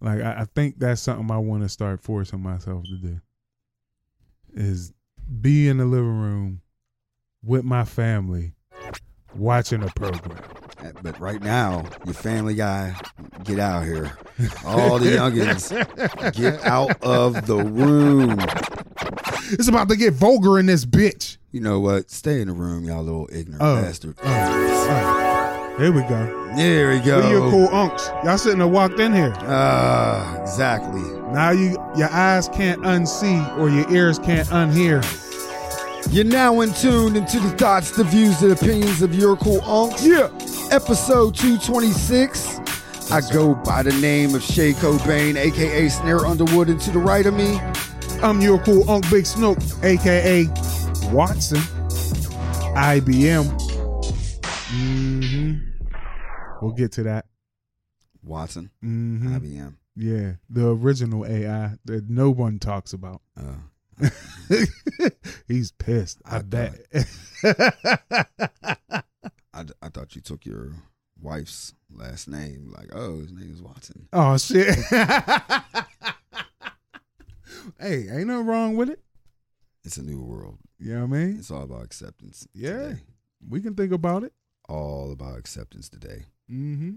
Like I, I think that's something I want to start forcing myself to do. Is be in the living room with my family watching a program. Uh, But right now, your family guy, get out here. All the youngins, get out of the room. It's about to get vulgar in this bitch. You know what? Stay in the room, y'all little ignorant Oh. bastard. Oh, oh. Here we go. There we go. Your cool unks? Y'all shouldn't have walked in here. Ah, exactly. Now you your eyes can't unsee or your ears can't unhear. You're now in tune into the thoughts, the views, and opinions of your cool unks. Yeah. Episode 226. I go by the name of Shay Cobain, aka Snare Underwood, and to the right of me, I'm your cool Unc Big Snoop, aka Watson, IBM. We'll get to that. Watson, hmm IBM. Yeah, the original AI that no one talks about. Uh, He's pissed. I, I bet. I, I thought you took your wife's last name. Like, oh, his name is Watson. oh shit. hey, ain't nothing wrong with it. It's a new world. You know what I mean? It's all about acceptance. Yeah. today. We can think about it. all about acceptance today. Mm-hmm.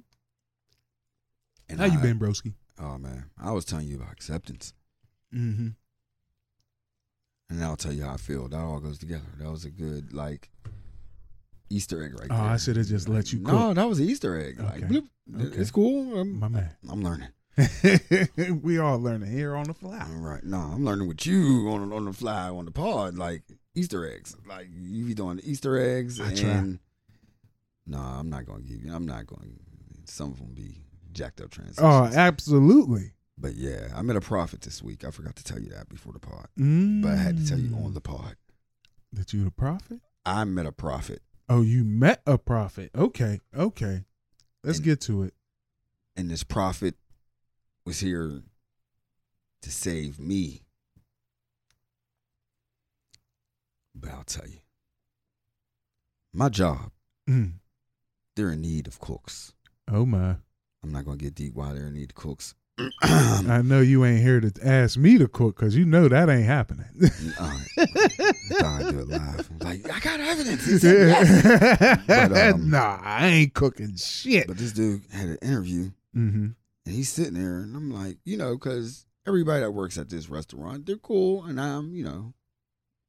And How you been, broski? Oh man, I was telling you about acceptance, Mm-hmm. and I'll tell you how I feel. That all goes together. That was a good like Easter egg right Oh, there. I should have just let you No, cook. that was an Easter egg. Like, Okay. bloop. Okay. it's cool. I'm, My man. I'm learning. we all learning here on the fly. All right, no, I'm learning with you on on the fly on the pod, like Easter eggs. Like you be doing Easter eggs, I and try. No, I'm not going to give you. I'm not going. Some of them be jacked up transitions. Oh, absolutely. But yeah, I met a prophet this week. I forgot to tell you that before the pod, Mm. but I had to tell you on the pod. that you a prophet. I met a prophet, Oh, you met a prophet. Okay, okay. Let's And- get to it. and this prophet was here to save me. But I'll tell you, my job, Mm. They're in need of cooks. Oh my! I'm not gonna get deep why they're in need of cooks. I know you ain't here to ask me to cook because you know that ain't happening. Uh, I do it live. Like, I got evidence. He said yes. But, um, nah, I ain't cooking shit. But this dude had an interview mm-hmm. and he's sitting there and I'm like, you know, because everybody that works at this restaurant, they're cool. And I'm, you know,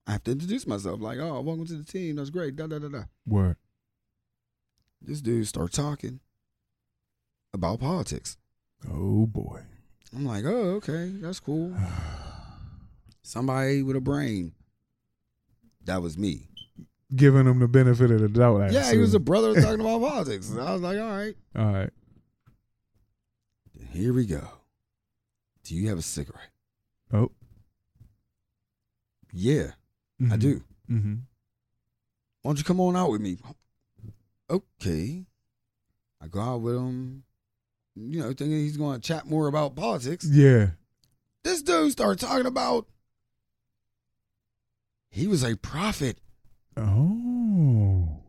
I have to introduce myself like, oh, welcome to the team. That's great. Da, da, da, da. Word. This dude starts talking about politics. Oh boy. I'm like, oh, okay. That's cool. Somebody with a brain. That was me. Giving him the benefit of the doubt. I Yeah, he was a brother talking about politics. And I was like, all right. All right. Here we go. Do you have a cigarette? Oh. Yeah, I Mhm. do. Mm-hmm. Why don't you come on out with me? Okay. I go out with him, you know, thinking he's going to chat more about politics. Yeah. This dude started talking about he was a prophet Oh.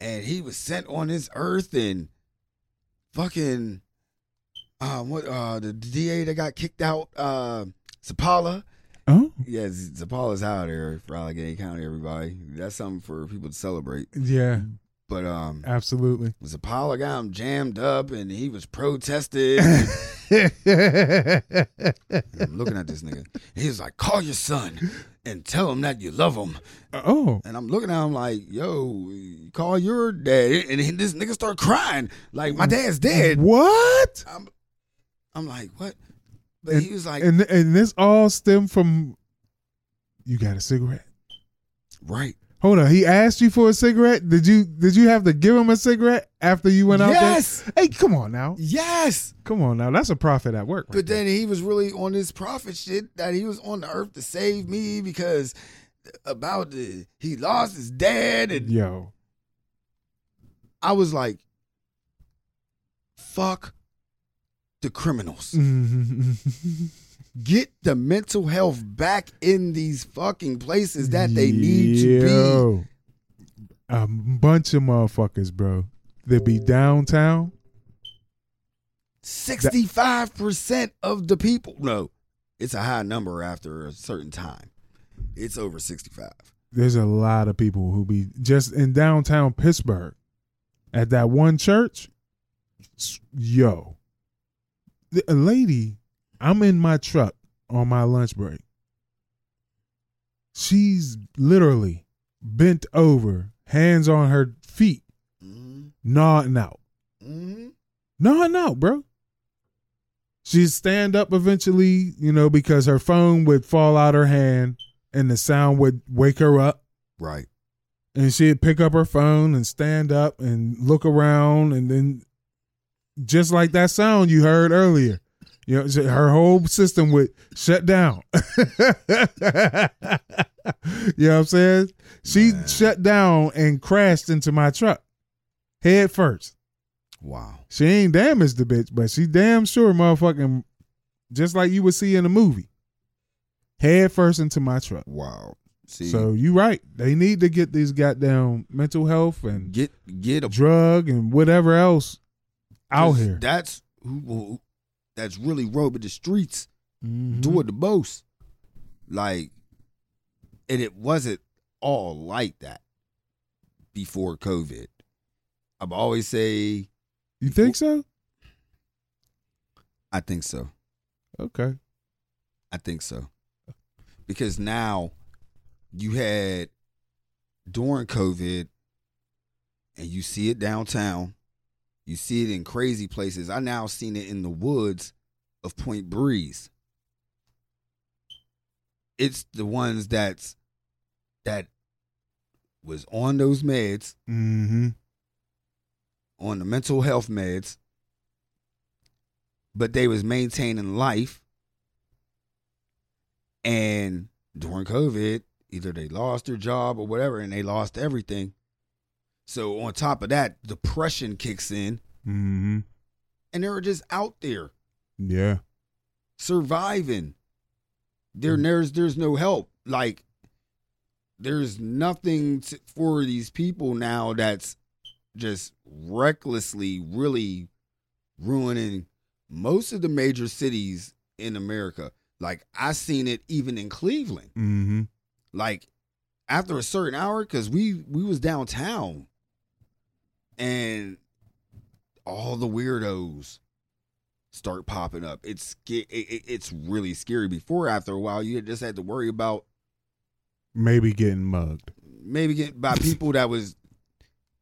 and he was sent on this earth and fucking um what uh the DA that got kicked out uh Zappala Oh. yeah Zappala's out there for Allegheny County everybody that's something for people to celebrate Yeah. But um Absolutely. Zappala got him jammed up and he was protested I'm looking at this nigga He's like call your son and tell him that you love him oh. and I'm looking at him like yo call your dad and this nigga start crying like my dad's dead What? I'm, I'm like, what? But And- he was like, And and this all stemmed from you got a cigarette? right. Hold on. He asked you for a cigarette. Did you did you have to give him a cigarette after you went out yes, there? Hey, come on now. yes. Come on now. That's a prophet at work. Right But then he was really on this prophet shit that he was on the earth to save me because about the he lost his dad and Yo. I was like, fuck the criminals. Get the mental health back in these fucking places that they need to be. A bunch of motherfuckers, bro. They be downtown Sixty-five percent of the people. No, it's a high number after a certain time. It's over sixty-five. There's a lot of people who be just in downtown Pittsburgh at that one church. Yo, a lady, I'm in my truck on my lunch break. She's literally bent over, hands on her feet, Mm-hmm. nodding out. Mm-hmm. nodding out, bro. She'd stand up eventually, you know, because her phone would fall out her hand and the sound would wake her up. Right. And she'd pick up her phone and stand up and look around. And then, just like that sound you heard earlier, you know, her whole system would shut down. you know what I'm saying? She Man. shut down and crashed into my truck head first. Wow. She ain't damaged the bitch, but she damn sure motherfucking just like you would see in a movie. Head first into my truck. Wow. See, So you right. They need to get these goddamn mental health and get get a drug and whatever else out here. That's who, who that's really roaming the streets Mhm. doing the most. Like, and it wasn't all like that before COVID. I've always say You think so? I think so. Okay. I think so. Because now you had during COVID and you see it downtown, you see it in crazy places. I now seen it in the woods of Point Breeze. It's the ones that's that was on those meds, Mm-hmm. on the mental health meds, but they was maintaining life. And during COVID, either they lost their job or whatever, and they lost everything. So on top of that, depression kicks in, Mm-hmm. and they're just out there Yeah. surviving. There, there's, there's no help. Like, there's nothing to, for these people now that's just recklessly, really ruining most of the major cities in America. Like, I seen it even in Cleveland. Mm-hmm. Like, after a certain hour, because we we was downtown, and all the weirdos start popping up. It's it, it, it's really scary. Before, after a while, you just had to worry about Maybe getting mugged. maybe get by people that was.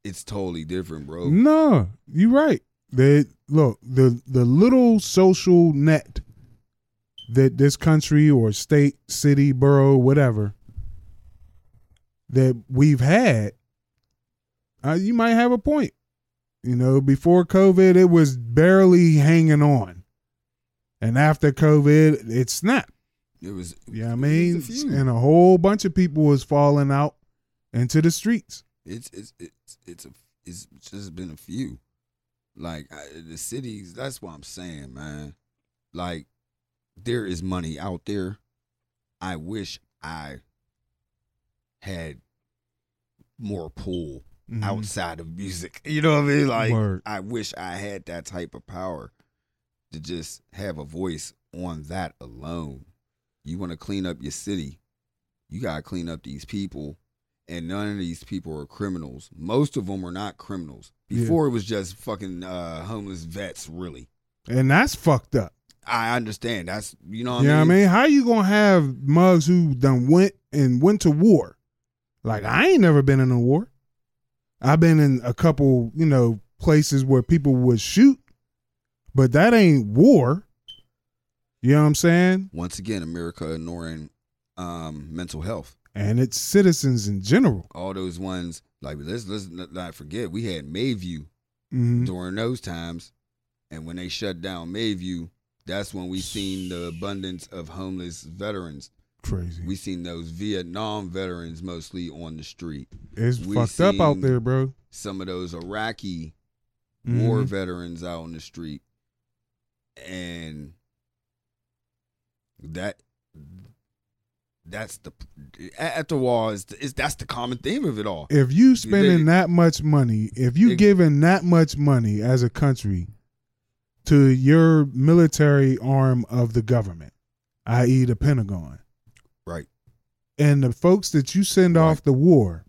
It's totally different, bro. No, you're right. They look the the little social net that this country or state, city, borough, whatever that we've had. Uh, you might have a point. You know, before COVID, it was barely hanging on, and after COVID, it snapped. It was. You know I mean? a. And a whole bunch of people was falling out into the streets. It's it's it's it's a it's just been a few. Like I, the cities, that's what I'm saying, man. Like there is money out there. I wish I had more pull Mhm. outside of music. You know what I mean? Like Word. I wish I had that type of power to just have a voice on that alone. You want to clean up your city, you got to clean up these people. And none of these people are criminals. Most of them are not criminals. Yeah. Before it was just fucking uh, homeless vets, really. and that's fucked up. I understand. That's you know what you know I what mean. I mean? How you gonna have mugs who done went and went to war? Like I ain't never been in a war. I've been in a couple, you know, places where people would shoot, but that ain't war. You know what I'm saying? Once again, America ignoring um, mental health. And it's citizens in general. All those ones like let's let's not forget we had Mayview hmm during those times, and when they shut down Mayview, that's when we seen the abundance of homeless veterans. Crazy. We seen those Vietnam veterans mostly on the street. it's we fucked up out there, bro. Some of those Iraqi war Mhm. veterans out on the street, and that that's the at the wall is, is that's the common theme of it all. If you spending They- that much money, if you giving that much money as a country to your military arm of the government, i.e., the Pentagon, Right. and the folks that you send Right. off the war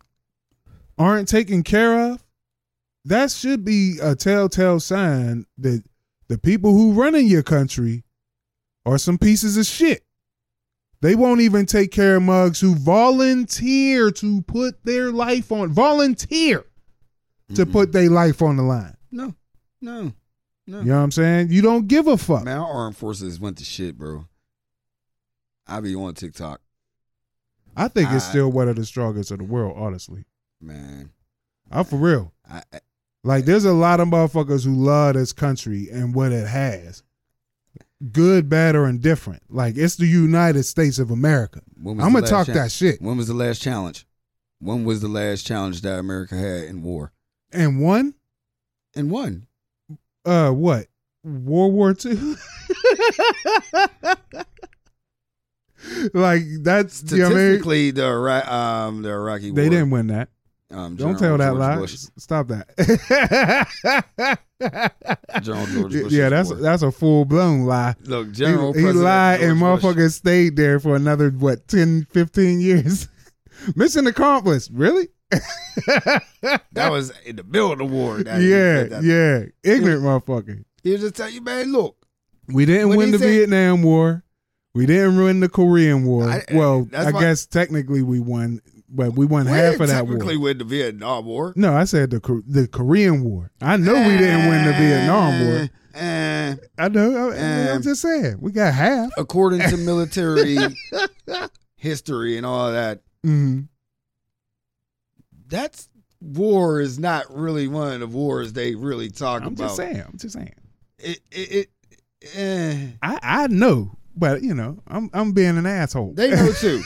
aren't taken care of, that should be a telltale sign that the people who run in your country are some pieces of shit. They won't even take care of mugs who volunteer to put their life on volunteer to Mhm. put their life on the line. no, no, no. You know what I'm saying? You don't give a fuck. Man, our armed forces went to shit, bro. I be on TikTok, I think it's I- still one of the strongest of the world, honestly. man. I'm for real. I, I, Like there's a lot of motherfuckers who love this country and what it has. Good, bad, or indifferent. Like it's the United States of America. I'm gonna talk cha- that shit. When was the last challenge? When was the last challenge that America had in war? And one, And won. uh what? World War Two? like that's you know I mean? The um, the Iraqi War, They didn't win that. Um, Don't tell that George lie. Bush. Stop that. General George Bush's yeah, that's that's a full blown lie. Look, He, General he President lied and George Bush. stayed there for another what 10, 15 years. Mission accomplished. Really? That was in the middle of the war. That- yeah, yeah. Ignorant motherfucker. He'll just tell you, man, look, We didn't When win the said- Vietnam War. We didn't win the Korean War. I- well, I why- guess technically we won, but we won we half didn't of that technically war. win the Vietnam War. No, I said the the Korean War. I know we didn't win the Vietnam War. Eh, I know. I, Um, I'm just saying we got half. according to military history and all that, hmm that's war is not really one of the wars they really talk I'm about. just saying. I'm just saying. It, it, it, eh. I I know, but you know, I'm I'm being an asshole. They know too.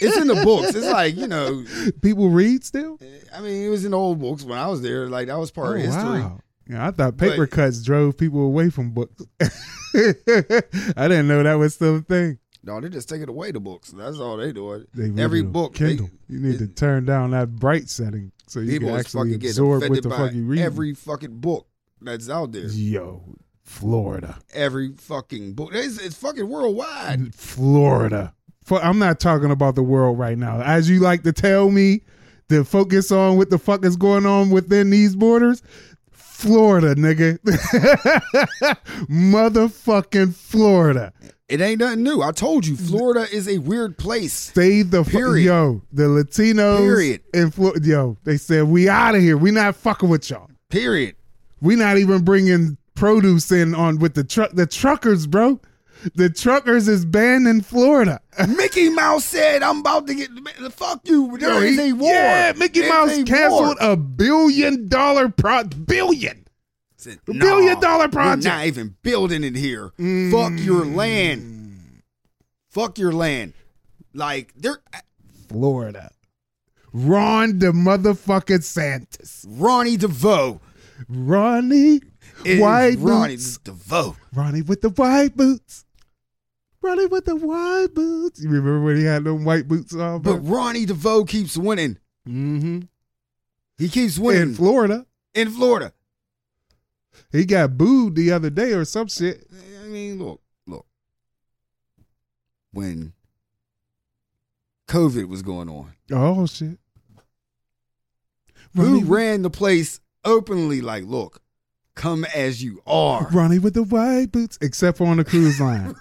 it's in the books. It's like you know. People read still. I mean, it was in the old books when I was there. Like that was part of oh, history. Oh, wow. Yeah, I thought paper But- cuts drove people away from books. I didn't know that was still a thing. No, they just taking away the books. That's all they do. They Every it book, Kindle. they- you need to turn down that bright setting so you can actually absorb what the fuck you read. every fucking book that's out there. Yo, Florida, Every fucking book. It's, it's fucking worldwide. Florida. Fu- I'm not talking about the world right now. As you like to tell me, to focus on what the fuck is going on within these borders. Florida, nigga. Motherfucking Florida. It ain't nothing new. I told you, Florida is a weird place. Stay the fuck. Period. Yo, the Latinos. Period. In Florida. Yo, they said, we out of here. We not fucking with y'all. Period. We not even bringing produce in on with the truck. The truckers, bro. The truckers is banned in Florida. Mickey Mouse said, "I'm about to get the fuck you." There Yo, is a war. Yeah, Mickey Mouse canceled war. a billion dollar pro billion. Said, A billion "Nah, project." not even building it here. Mm. Fuck your land. Fuck your land. Like they're uh, Florida. Ron the motherfucking Santos. Ronnie DeVoe. Ronnie It White Ronnie boots. DeVoe. Ronnie with the white boots. Ronnie with the white boots. You remember when he had them white boots on? But Ronnie DeVoe keeps winning. mm-hmm. He keeps winning in Florida. in Florida. He got booed the other day or some shit. I mean, look, look. When COVID was going on, Oh shit. who ran the place openly? Like, look, come as you are. Ronnie with the white boots, except for on the cruise line.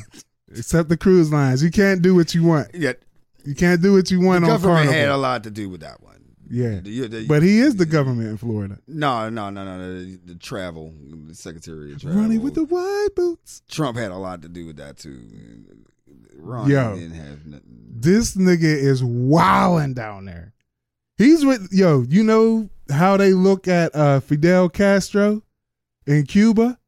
except the cruise lines. You can't do what you want. Yeah, You can't do what you the want on government Carnival. had a lot to do with that one. yeah. The- the- But he is the government in Florida. No, no, no, no. The, the travel, the Secretary of Travel. Ronnie with the white boots. Trump had a lot to do with that too. Ronnie Yo. didn't have nothing. This nigga is wilding down there. He's with yo. You know how they look at uh, Fidel Castro in Cuba,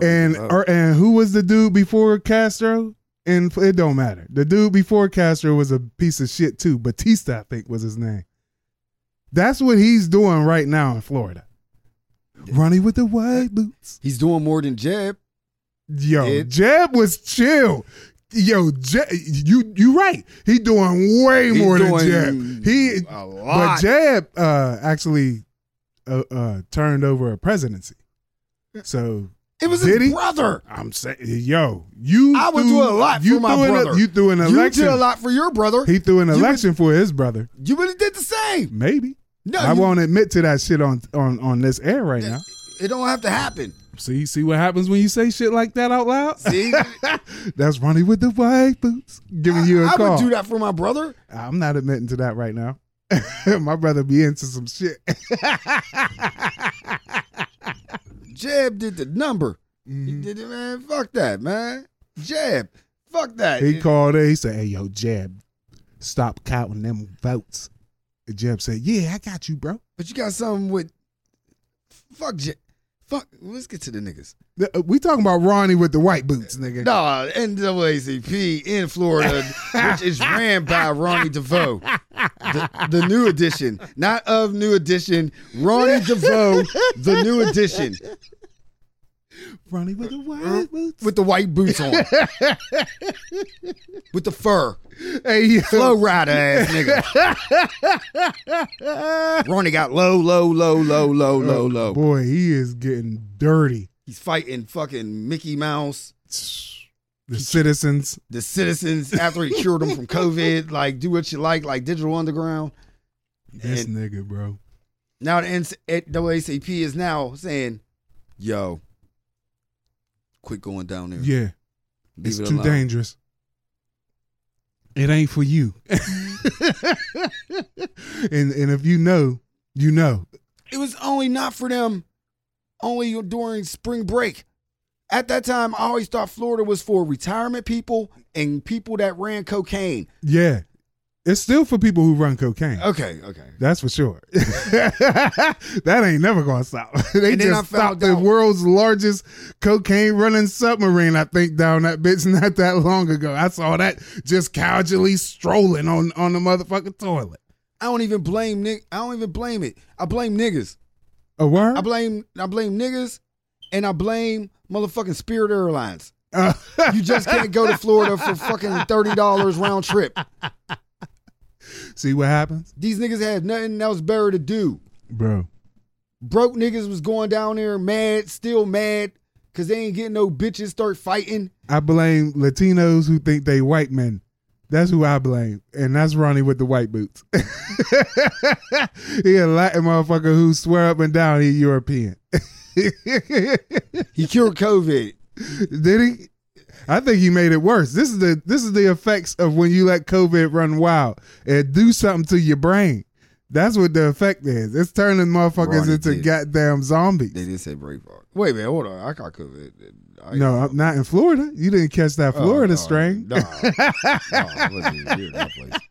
and Oh. or, and who was the dude before Castro? And it don't matter. The dude before Castro was a piece of shit too. Batista, I think, was his name. That's what he's doing right now in Florida. running with the white boots. he's doing more than Jeb. Yo, Did- Jeb was chill. Yo, Jeb, you you right. He doing way He's more than doing Jeb. He a lot. but lot. Jeb uh, actually uh, uh, turned over a presidency. So It was Did his he? brother. I'm saying, yo, you. I would threw- do a lot you for my threw an- brother. you threw an election. You election. did a lot for your brother. He threw an You election for his brother. you would have did the same. Maybe. No, I you- won't admit to that shit on on on this air right now. It don't have to happen. See, see what happens when you say shit like that out loud. See, That's Ronnie with the white boots giving you a I call. I would do that for my brother. I'm not admitting to that right now. My brother be into some shit. Jeb did the number. He mm-hmm. did it, man. Fuck that, man. Jeb, fuck that. he called it. He said, "Hey, yo, Jeb, stop counting them votes." And Jeb said, "Yeah, I got you, bro." But you got something with fuck Jeb. Fuck. Let's get to the niggas. Uh, We talking about Ronnie with the white boots, nigga. Nah, NAACP in Florida, which is ran by Ronnie DeVoe. The, the new edition, not of new edition. Ronnie DeVoe, the new edition, Ronnie with the uh, white uh, boots. with the white boots on, with the fur, Hey, Flo Rida ass nigga. Ronnie got low, low, low, low, low, oh, low, low. Boy, he is getting dirty. He's fighting fucking Mickey Mouse, The citizens. the citizens after he cured them from COVID. Like, do what you like, like Digital Underground. This And- nigga, bro. Now the NAACP is now saying, "Yo, quit going down there. Yeah, Leave it's it too alone." dangerous. It ain't for you. and and if you know, you know. It was only not for them. Only during spring break. At that time, I always thought Florida was for retirement people and people that ran cocaine. Yeah, it's still for people who run cocaine. Okay, okay. That's for sure. that ain't never gonna stop. they And just found stopped the out- world's largest cocaine running submarine, I think, down that bitch not that long ago. I saw that just casually strolling on on the motherfucking toilet. I don't even blame Nick. I don't even blame it. I blame niggas. A word? I blame I blame niggas, and I blame motherfucking Spirit Airlines. Uh, You just can't go to Florida for fucking thirty dollars round trip. See what happens, These niggas had nothing else better to do. bro. Broke niggas was going down there mad, still mad, cause they ain't getting no bitches start fighting. I blame Latinos who think they white men. That's who I blame, and that's Ronnie with the white boots. he a Latin motherfucker who swear up and down he European. He cured COVID. Did he? I think he made it worse. This is the this is the effects of when you let COVID run wild and do something to your brain. That's what the effect is. It's turning motherfuckers Ronnie into did. goddamn zombies. They did say Braveheart. Wait, man, hold on. I got COVID. I, No, I'm not in Florida. You didn't catch that Oh, Florida no, strain. No, no, I wasn't even here that place.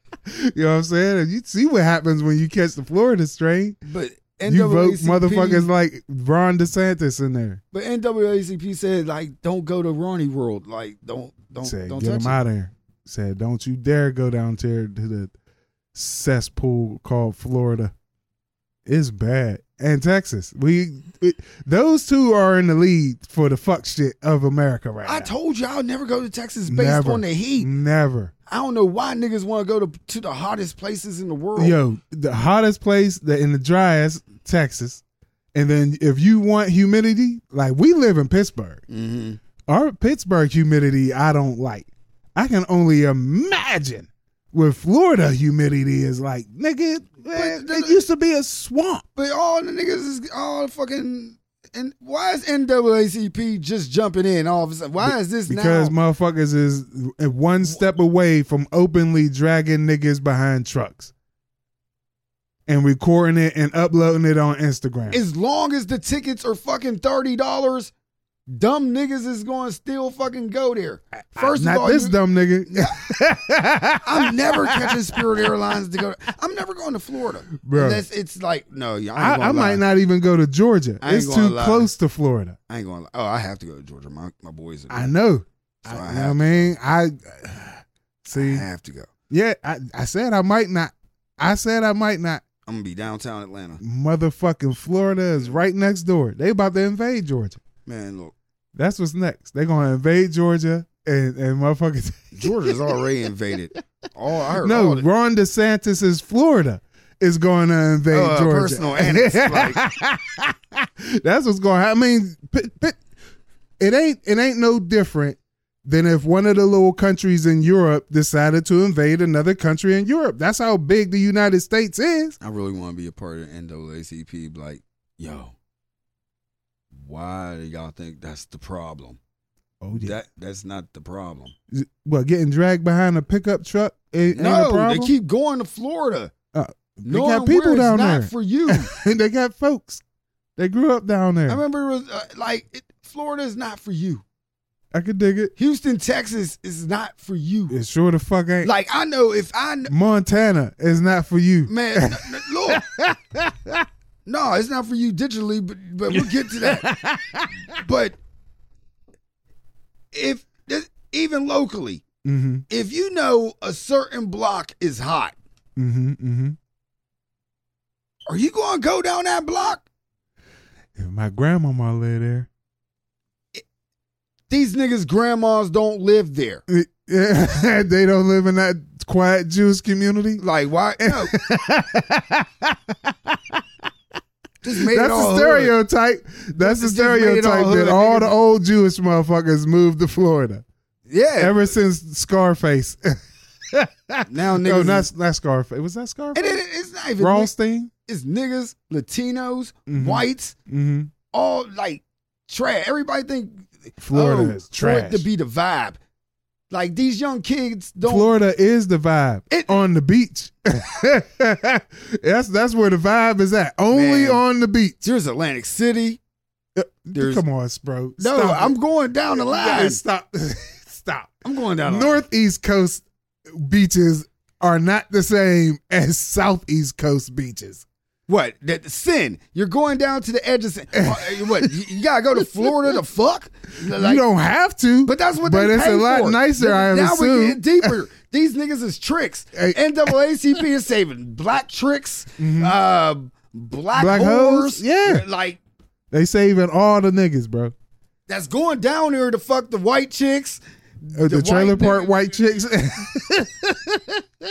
You know what I'm saying? You see what happens when you catch the Florida strain. But You vote motherfuckers like Ron DeSantis in there. But NAACP said like, don't go to Ronnie World. Like, don't don't Said, don't get touch him it. out of. Said, don't you dare go down there to the cesspool called Florida. It's bad. And Texas. We it, those two are in the lead for the fuck shit of America right I now. told you I'll never go to Texas based Never. on the heat. Never. I don't know why niggas want to go to to the hottest places in the world. Yo, the hottest place that in the driest, Texas. And then if you want humidity, like we live in Pittsburgh. Mm-hmm. Our Pittsburgh humidity, I don't like. I can only imagine what Florida humidity is like. Nigga, man, it used to be a swamp. But all the niggas is all fucking. And why is NAACP just jumping in all of a sudden? Why is this Because now? motherfuckers is one step away from openly dragging niggas behind trucks and recording it and uploading it on Instagram. as long as the tickets are fucking thirty dollars, dumb niggas is going to still fucking go there. First Not of all, this you- dumb nigga. I'm never catching Spirit Airlines to go. I'm never going to Florida, Bro. It's like no, I, I, I might not even go to Georgia. It's too lie. close to Florida. I ain't going. to Oh, I have to go to Georgia. My my boys. Are I know. So I, I know have what I mean? I see. I have to go. Yeah, I, I said I might not. I said I might not. I'm gonna be downtown Atlanta. Motherfucking Florida is right next door. They about to invade Georgia. Man, look, That's what's next. They're gonna invade Georgia and and motherfuckers. Georgia's already invaded. All I heard. no, all the- Ron DeSantis is Florida. is going to invade a Georgia. personal annex, like- That's what's going to happen. I mean, it ain't it ain't no different than if one of the little countries in Europe decided to invade another country in Europe. That's how big the United States is. I really want to be a part of the NAACP. Like, yo, why do y'all think that's the problem? Oh yeah. That that's not the problem. what getting dragged behind a pickup truck? Ain't, no, they keep going to Florida. Uh, they got people down not there. for you. they got folks. They grew up down there. I remember it was uh, like it, Florida is not for you. I could dig it. Houston, Texas is not for you. It sure the fuck ain't. Like I know if I kn- Montana is not for you. man, look, no, it's not for you digitally, but but we'll get to that. but if even locally, Mm-hmm. if you know a certain block is hot, Mm-hmm. Mm-hmm. are you going to go down that block? If my grandmama lived there. These niggas' grandmas don't live there. Yeah, they don't live in that quiet Jewish community. Like why? No. Just made it That's all the hood. stereotype. That's the Just made it all stereotype hood, that all the old Jewish motherfuckers moved to Florida Yeah. ever since Scarface. now niggas. no, not not Scarface. Was that Scarface? and it, it's not even. Rothstein. It's niggas, Latinos, Mhm. whites, Mm-hmm. all like trash. Everybody think Florida oh, is trash. to be the vibe. Like these young kids don't. Florida is the vibe It- on the beach. that's that's where the vibe is at. Only Man. on the beach. There's Atlantic City. Uh, There's- Come on, bro. No, Stop I'm it. going down the line. Stop. Stop. I'm going down the line. Northeast Coast beaches are not the same as Southeast Coast beaches. What? That sin. You're going down to the edge of sin. Uh, what? You, you gotta go to Florida to fuck? Like, you don't have to, But that's what they But it's a lot for. nicer, I now we're getting deeper. These niggas is tricks. Hey. NAACP is saving black tricks, uh, black, Black hoes. hoes? Yeah. like They saving all the niggas, bro. that's going down there to fuck the white chicks. Uh, the, The trailer white park nigga- white chicks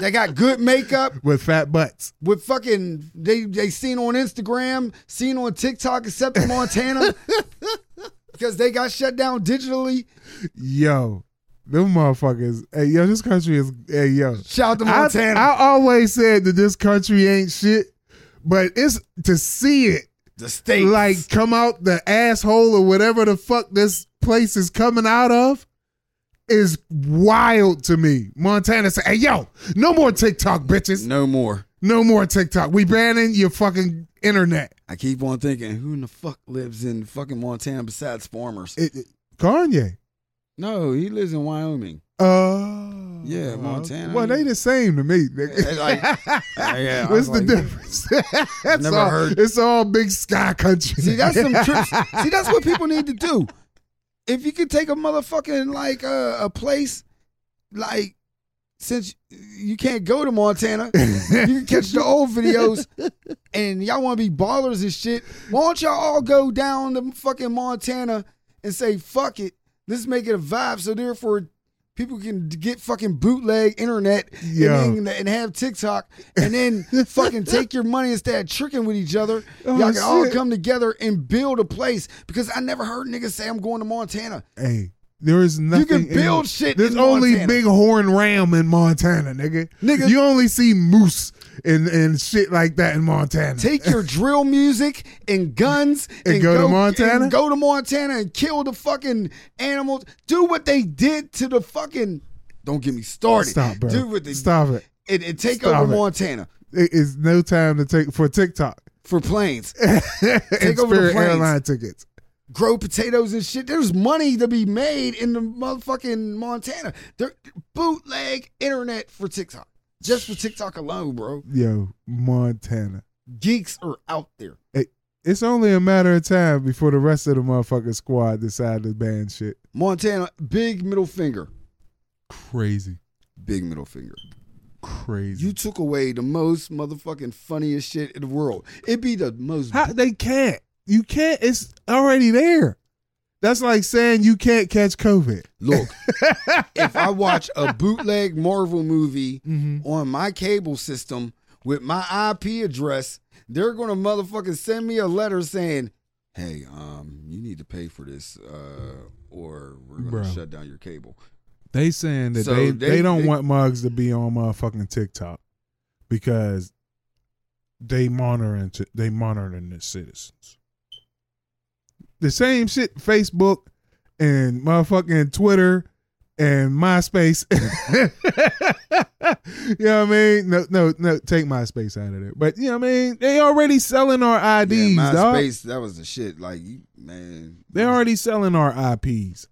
They got good makeup with fat butts. with fucking they they seen on Instagram, seen on TikTok, except in Montana. because they got shut down digitally. Yo, them motherfuckers. Hey, yo, this country is. Hey, yo. Shout out to I, Montana. I always said that this country ain't shit, but it's to see it the state. like come out the asshole or whatever the fuck this place is coming out of is wild to me. Montana say, hey yo, no more TikTok bitches. no more. No more TikTok. We banning your fucking internet. I keep on thinking, who in the fuck lives in fucking Montana besides farmers? It, it- Kanye. No, he lives in Wyoming. Uh, Yeah, Montana. Well, they the same to me. nigga. Like, yeah, What's the like, difference? That's Never all, heard- It's all big sky country. See, that's some trips. See, that's what people need to do. If you could take a motherfucking like uh, a place, like since you can't go to Montana, you can catch the old videos, and y'all want to be ballers and shit. Why don't y'all all go down to fucking Montana and say fuck it? Let's make it a vibe. So therefore. People can get fucking bootleg internet and, then, and have TikTok and then fucking take your money instead of tricking with each other. Oh, Y'all can all come together and build a place because I never heard niggas say I'm going to Montana. Hey, there is nothing. You can in- build shit There's in only Montana. big horn ram in Montana, nigga. Nigga- you only see moose and and shit like that in Montana. Take your drill music and guns And go to Montana? and go to Montana and kill the fucking animals. Do what they did to the fucking. Don't get me started. Stop, bro. Do what they Stop it. and, and take Stop over it. Montana It is no time to take for TikTok for planes. and over the planes. airline tickets. grow potatoes and shit. There's money to be made in the motherfucking Montana. There bootleg internet for TikTok. Just for TikTok alone, bro. Yo, Montana. Geeks are out there. It's only a matter of time before the rest of the motherfucking squad decide to ban shit. Montana, big middle finger. Crazy, Big middle finger. crazy. You took away the most motherfucking funniest shit in the world. It'd be the most How they can't? You can't. It's already there. That's like saying you can't catch COVID. look. if I watch a bootleg Marvel movie Mm-hmm. on my cable system with my IP address, they're gonna motherfucking send me a letter saying, "Hey, um, you need to pay for this, uh, or we're gonna Bro. shut down your cable." They saying that So they, they- they, don't they- want mugs to be on motherfucking TikTok because they monitoring t- they monitoring the citizens. The same shit Facebook and motherfucking Twitter and MySpace. you know what I mean? No, no, no. Take MySpace out of there. But you know what I mean? They already selling our IDs, yeah, dog. MySpace, that was the shit. Like, man, They're already selling our IPs.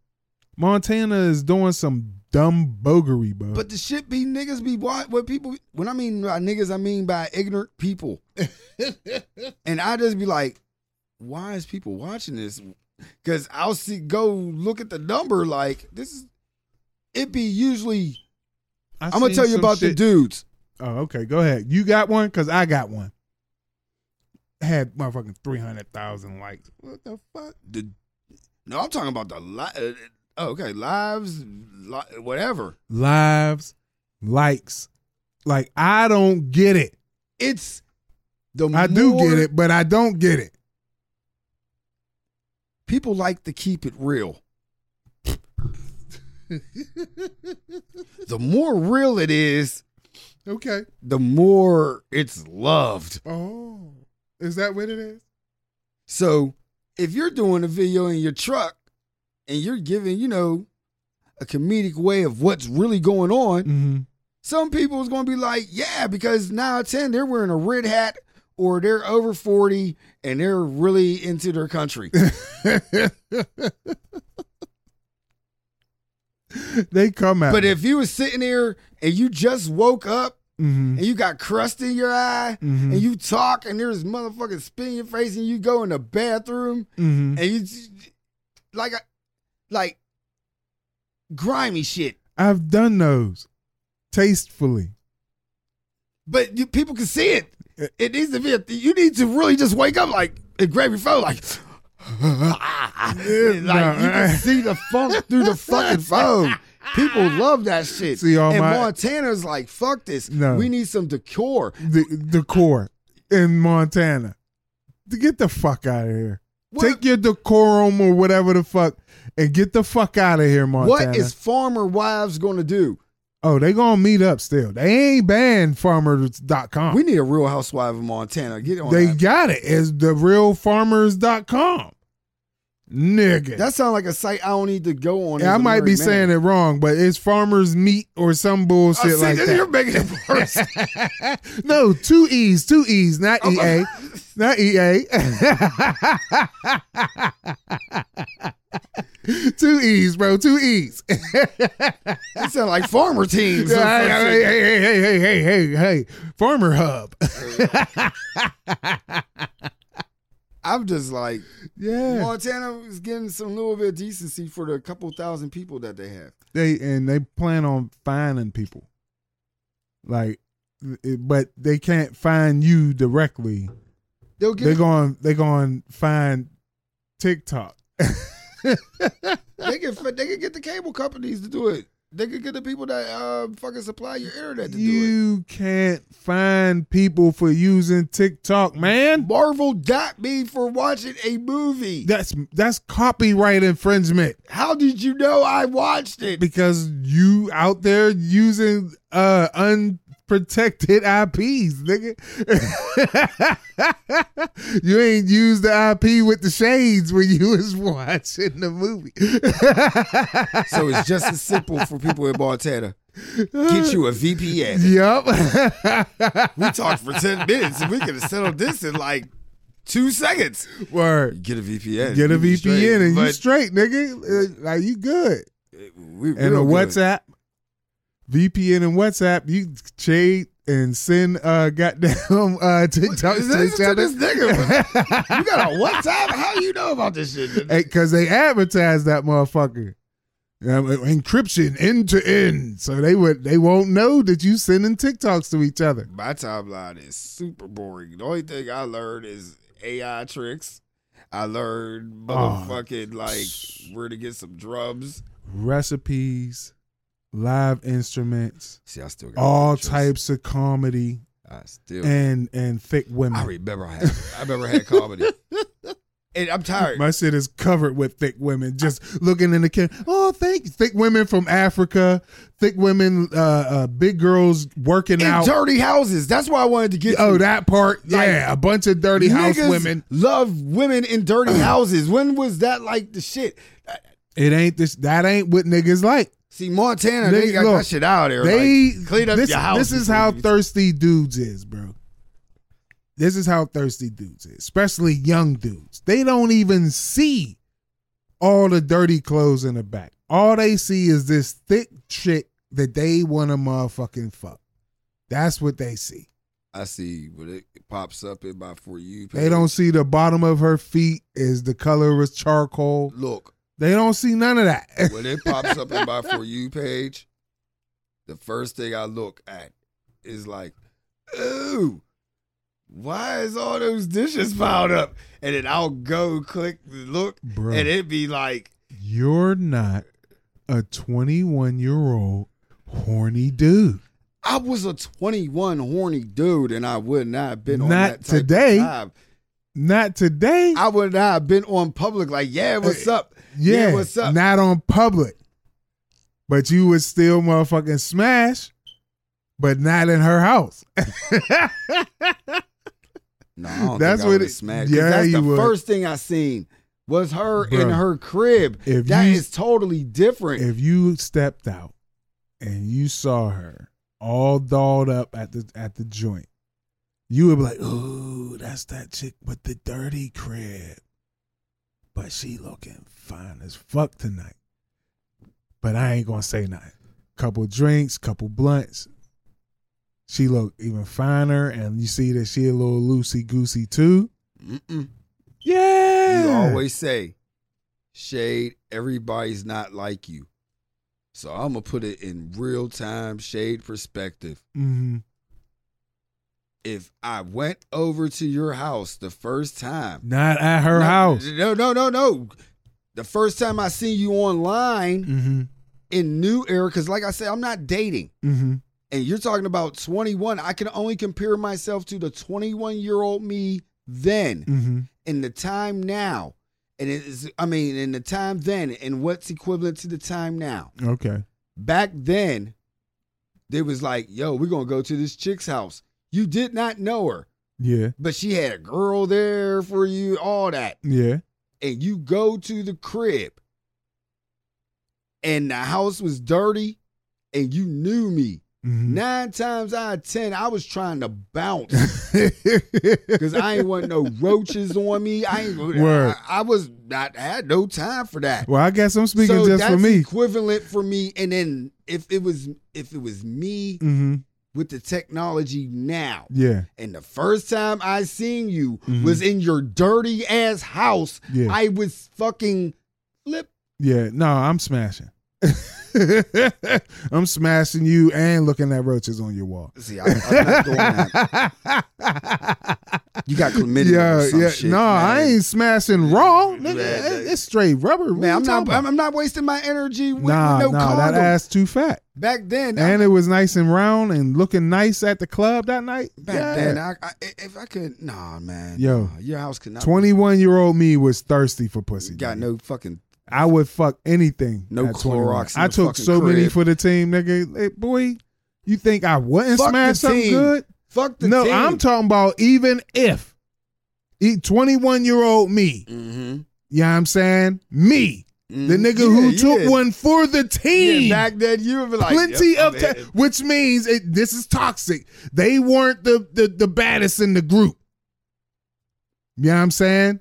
Montana is doing some dumb bogery, bro. But the shit be niggas be what what people when I mean by niggas I mean by ignorant people. and I just be like, why is people watching this? Cause I'll see go look at the number like this is it be usually I I'm gonna tell you about the dudes. Oh, okay. Go ahead. You got one? Because I got one. Had motherfucking 300,000 likes. What the fuck? The no, I'm talking about the li- oh, okay lives, li- whatever. Lives, likes. Like, I don't get it. It's the I do get it, but I don't get it. People like to keep it real. the more real it is, Okay. the more it's loved. Oh. Is that what it is? So if you're doing a video in your truck and you're giving, you know, a comedic way of what's really going on, Mm-hmm. some people is going to be like, yeah, because nine out of 10, they're wearing a red hat or they're over 40 and they're really into their country. they come out. but if you was sitting there and you just woke up mm-hmm. and you got crust in your eye Mhm. and you talk and there's motherfucking spit in your face and you go in the bathroom Mm-hmm. and you like like grimy shit. I've done those tastefully. But you, people can see it. It needs to be. A, you need to really just wake up like and grab your phone like. like you can see the funk through the fucking phone. People love that shit. See, all and my- Montana's like, fuck this. No. We need some decor. the decor in Montana. Get the fuck out of here. What- Take your decorum or whatever the fuck and get the fuck out of here, Montana. What is farmer wives going to do? Oh, they gonna meet up still. They ain't banned farmers.com. We need a real housewife of Montana. Get on they that. got it. It's the realfarmers.com. Nigga. That sounds like a site I don't need to go on. yeah, I might be saying it wrong, but it's farmers meat or some oh, bullshit like that. You're making it worse. no, two E's, two E's, not EA. Not EA. two E's, bro. Two E's. It sound like farmer teams. hey, hey, hey, hey, hey, hey, hey, hey. Farmer Hub. I'm just like yeah. Montana is getting some little bit of decency for the couple thousand people that they have. They and they plan on finding people. Like but they can't find you directly. They'll get They're going they're going to find TikTok. they can they can get the cable companies to do it. They could get the people that uh, fucking supply your internet to do it. You can't find people for using TikTok, man. Marvel got me for watching a movie. That's that's copyright infringement How did you know I watched it? because you out there using uh unprotected IPs, nigga. you ain't used the IP with the shades when you was watching the movie. So it's just as simple for people in Montana. Get you a VPN. Yup. We talked for 10 minutes and we could have settled this in like two seconds. Word. Get a VPN. Get a be straight. VPN and you straight, nigga. Uh, Like you good. we, and a good. WhatsApp, VPN and WhatsApp, you trade and send uh goddamn uh TikTok Is to this, each to other. this nigga. you got a WhatsApp? How you know about this shit? Because they advertise that motherfucker. Um, encryption end to end, so they would they won't know that you sending TikToks to each other. My timeline is super boring. The only thing I learned is AI tricks. I learned Oh. motherfucking like where to get some drums. Recipes, live instruments, See, I still got all types of comedy. I still. and and thick women. I remember I had. I remember I had comedy. and I'm tired. My shit is covered with thick women just looking in the camera. Oh, thick, thick women from Africa, thick women, uh, uh big girls working in out. dirty houses. That's why I wanted to get. Oh, to. that part, Like, yeah, a bunch of dirty house women. love women in dirty houses. When was that like the shit? It ain't this. That ain't what niggas like. See, Montana, they Nigga, got look, that shit out there. They like, clean up this, your house. This is how thirsty dudes is, bro. This is how thirsty dudes is, especially young dudes. They don't even see all the dirty clothes in the back. All they see is this thick chick that they want to motherfucking fuck. That's what they see. I see when it pops up in my for you. They don't see the bottom of her feet is the color of charcoal. look They don't see none of that. when it pops up in my for you page. The first thing I look at is like, ooh, why is all those dishes piled up? And then I'll go click look, Bro, and it be like, you're not a 21 year old horny dude. I was a 21 horny dude, and I would not have been on Not that type of today. time. Not today. I would not have been on public like, yeah, what's up? Yeah, what's up? Not on public. But you would still motherfucking smash, but not in her house. No, That's what it- smashed. 'Cause yeah, that's you the would. first thing I seen was her in her crib. if That you- is totally different. if you stepped out and you saw her all dolled up at the at the joint, you would be like, "Ooh, that's that chick with the dirty crib." But she looking fine as fuck tonight. But I ain't gonna say nothing. Couple drinks, couple blunts. She look even finer, and you see that she a little loosey goosey too. Mm-mm. Yeah, You always say, Shade, everybody's not like you. So I'm to put it in real time shade perspective. hmm If I went over to your house the first time, not at her No, house. No, no, no, no. The first time I seen you online Mm-hmm. in New Era, because like I said, I'm not dating. Mm-hmm. and you're talking about 21 i can only compare myself to the 21 year old me then Mm-hmm. in the time now and it is i mean in the time then and what's equivalent to the time now Okay. back then they was like yo we're gonna go to this chick's house you did not know her Yeah. but she had a girl there for you all that Yeah. and you go to the crib and the house was dirty and you knew me Mhm. Nine times out of ten, I was trying to bounce because I ain't want no roaches on me. I ain't. Word. I, I was not. I had no time for that. well, I guess I'm speaking so just for me. equivalent for me. And then if it was if it was me Mm-hmm. With the technology now, Yeah. and the first time I seen you Mhm. was in your dirty ass house, Yeah. I was fucking flip. Yeah. No, I'm smashing. I'm smashing you and looking at roaches on your wall. See, I, I'm not doing that. You got chlamydia yeah, or some yeah. shit. no, I ain't smashing raw. Nigga, it's straight rubber. What Man, I'm not. I'm, about? I'm not wasting my energy with, nah, no nah, that ass too fat. Back then, And it was nice and round and looking nice at the club that night. back Yeah. then, I, I, if I could, nah, man, Yo. nah, your house could not. 21 year old me was thirsty for pussy. got nigga. no fucking. I would fuck anything. No Clorox I took so many for the team, nigga. Hey, boy, you think I wouldn't Fuck smash something team. good? Fuck the team. no, team. I'm talking about even if 21 year old me, Mm-hmm. you know what I'm saying? Me, the nigga Yeah, who yeah. took one for the team. Yeah, back then you would be like Plenty yep, of in. which means it, this is toxic. They weren't the, the the baddest in the group. You know what I'm saying?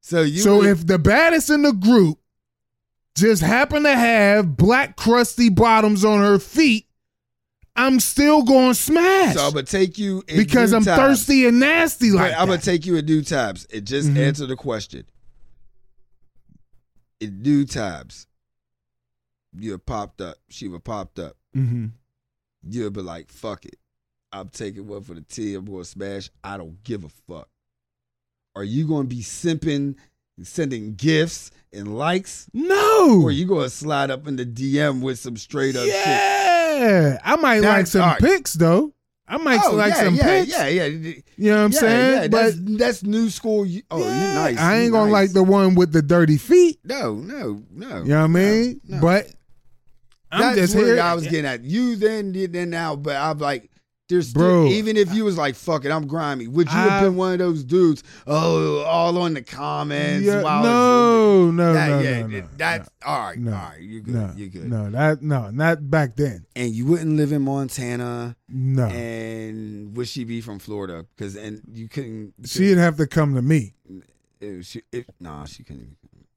So you. so would- if the baddest in the group just happen to have black crusty bottoms on her feet, I'm still going to smash so I'm gonna take you in because I'm times. thirsty and nasty like I'm gonna take you in due times. It just Mhm. answer the question. In due times, you have popped up. She would popped up. Mhm. You'll be like, fuck it. I'm taking one for the team. I'm going to smash. I don't give a fuck. Are you going to be simping, sending gifts and likes? No. Or you to slide up in the DM with some straight up shit? yeah. I might like some pics though. I might oh, select yeah, some yeah, picks. yeah, yeah, You know what I'm yeah, saying? yeah, but that's, that's new school. Oh, yeah, nice. I ain't gonna nice. like the one with the dirty feet. No, no, no. You know what I mean? no. But I'm That's just where here. I was getting at. You then, then now, but I'm like, there's still, Bro. even if you was like, fuck it, I'm grimy. Would you I- have been one of those dudes? Oh, all on the comments. Yeah, no, no, that, no, yeah, no, no, that's all right. no, all right, you're good. no, you're good. No, that no, not back then. And you wouldn't live in Montana. No, And would she be from Florida? Because and you couldn't. you she'd have to come to me. couldn't- it, she, it, nah, she couldn't.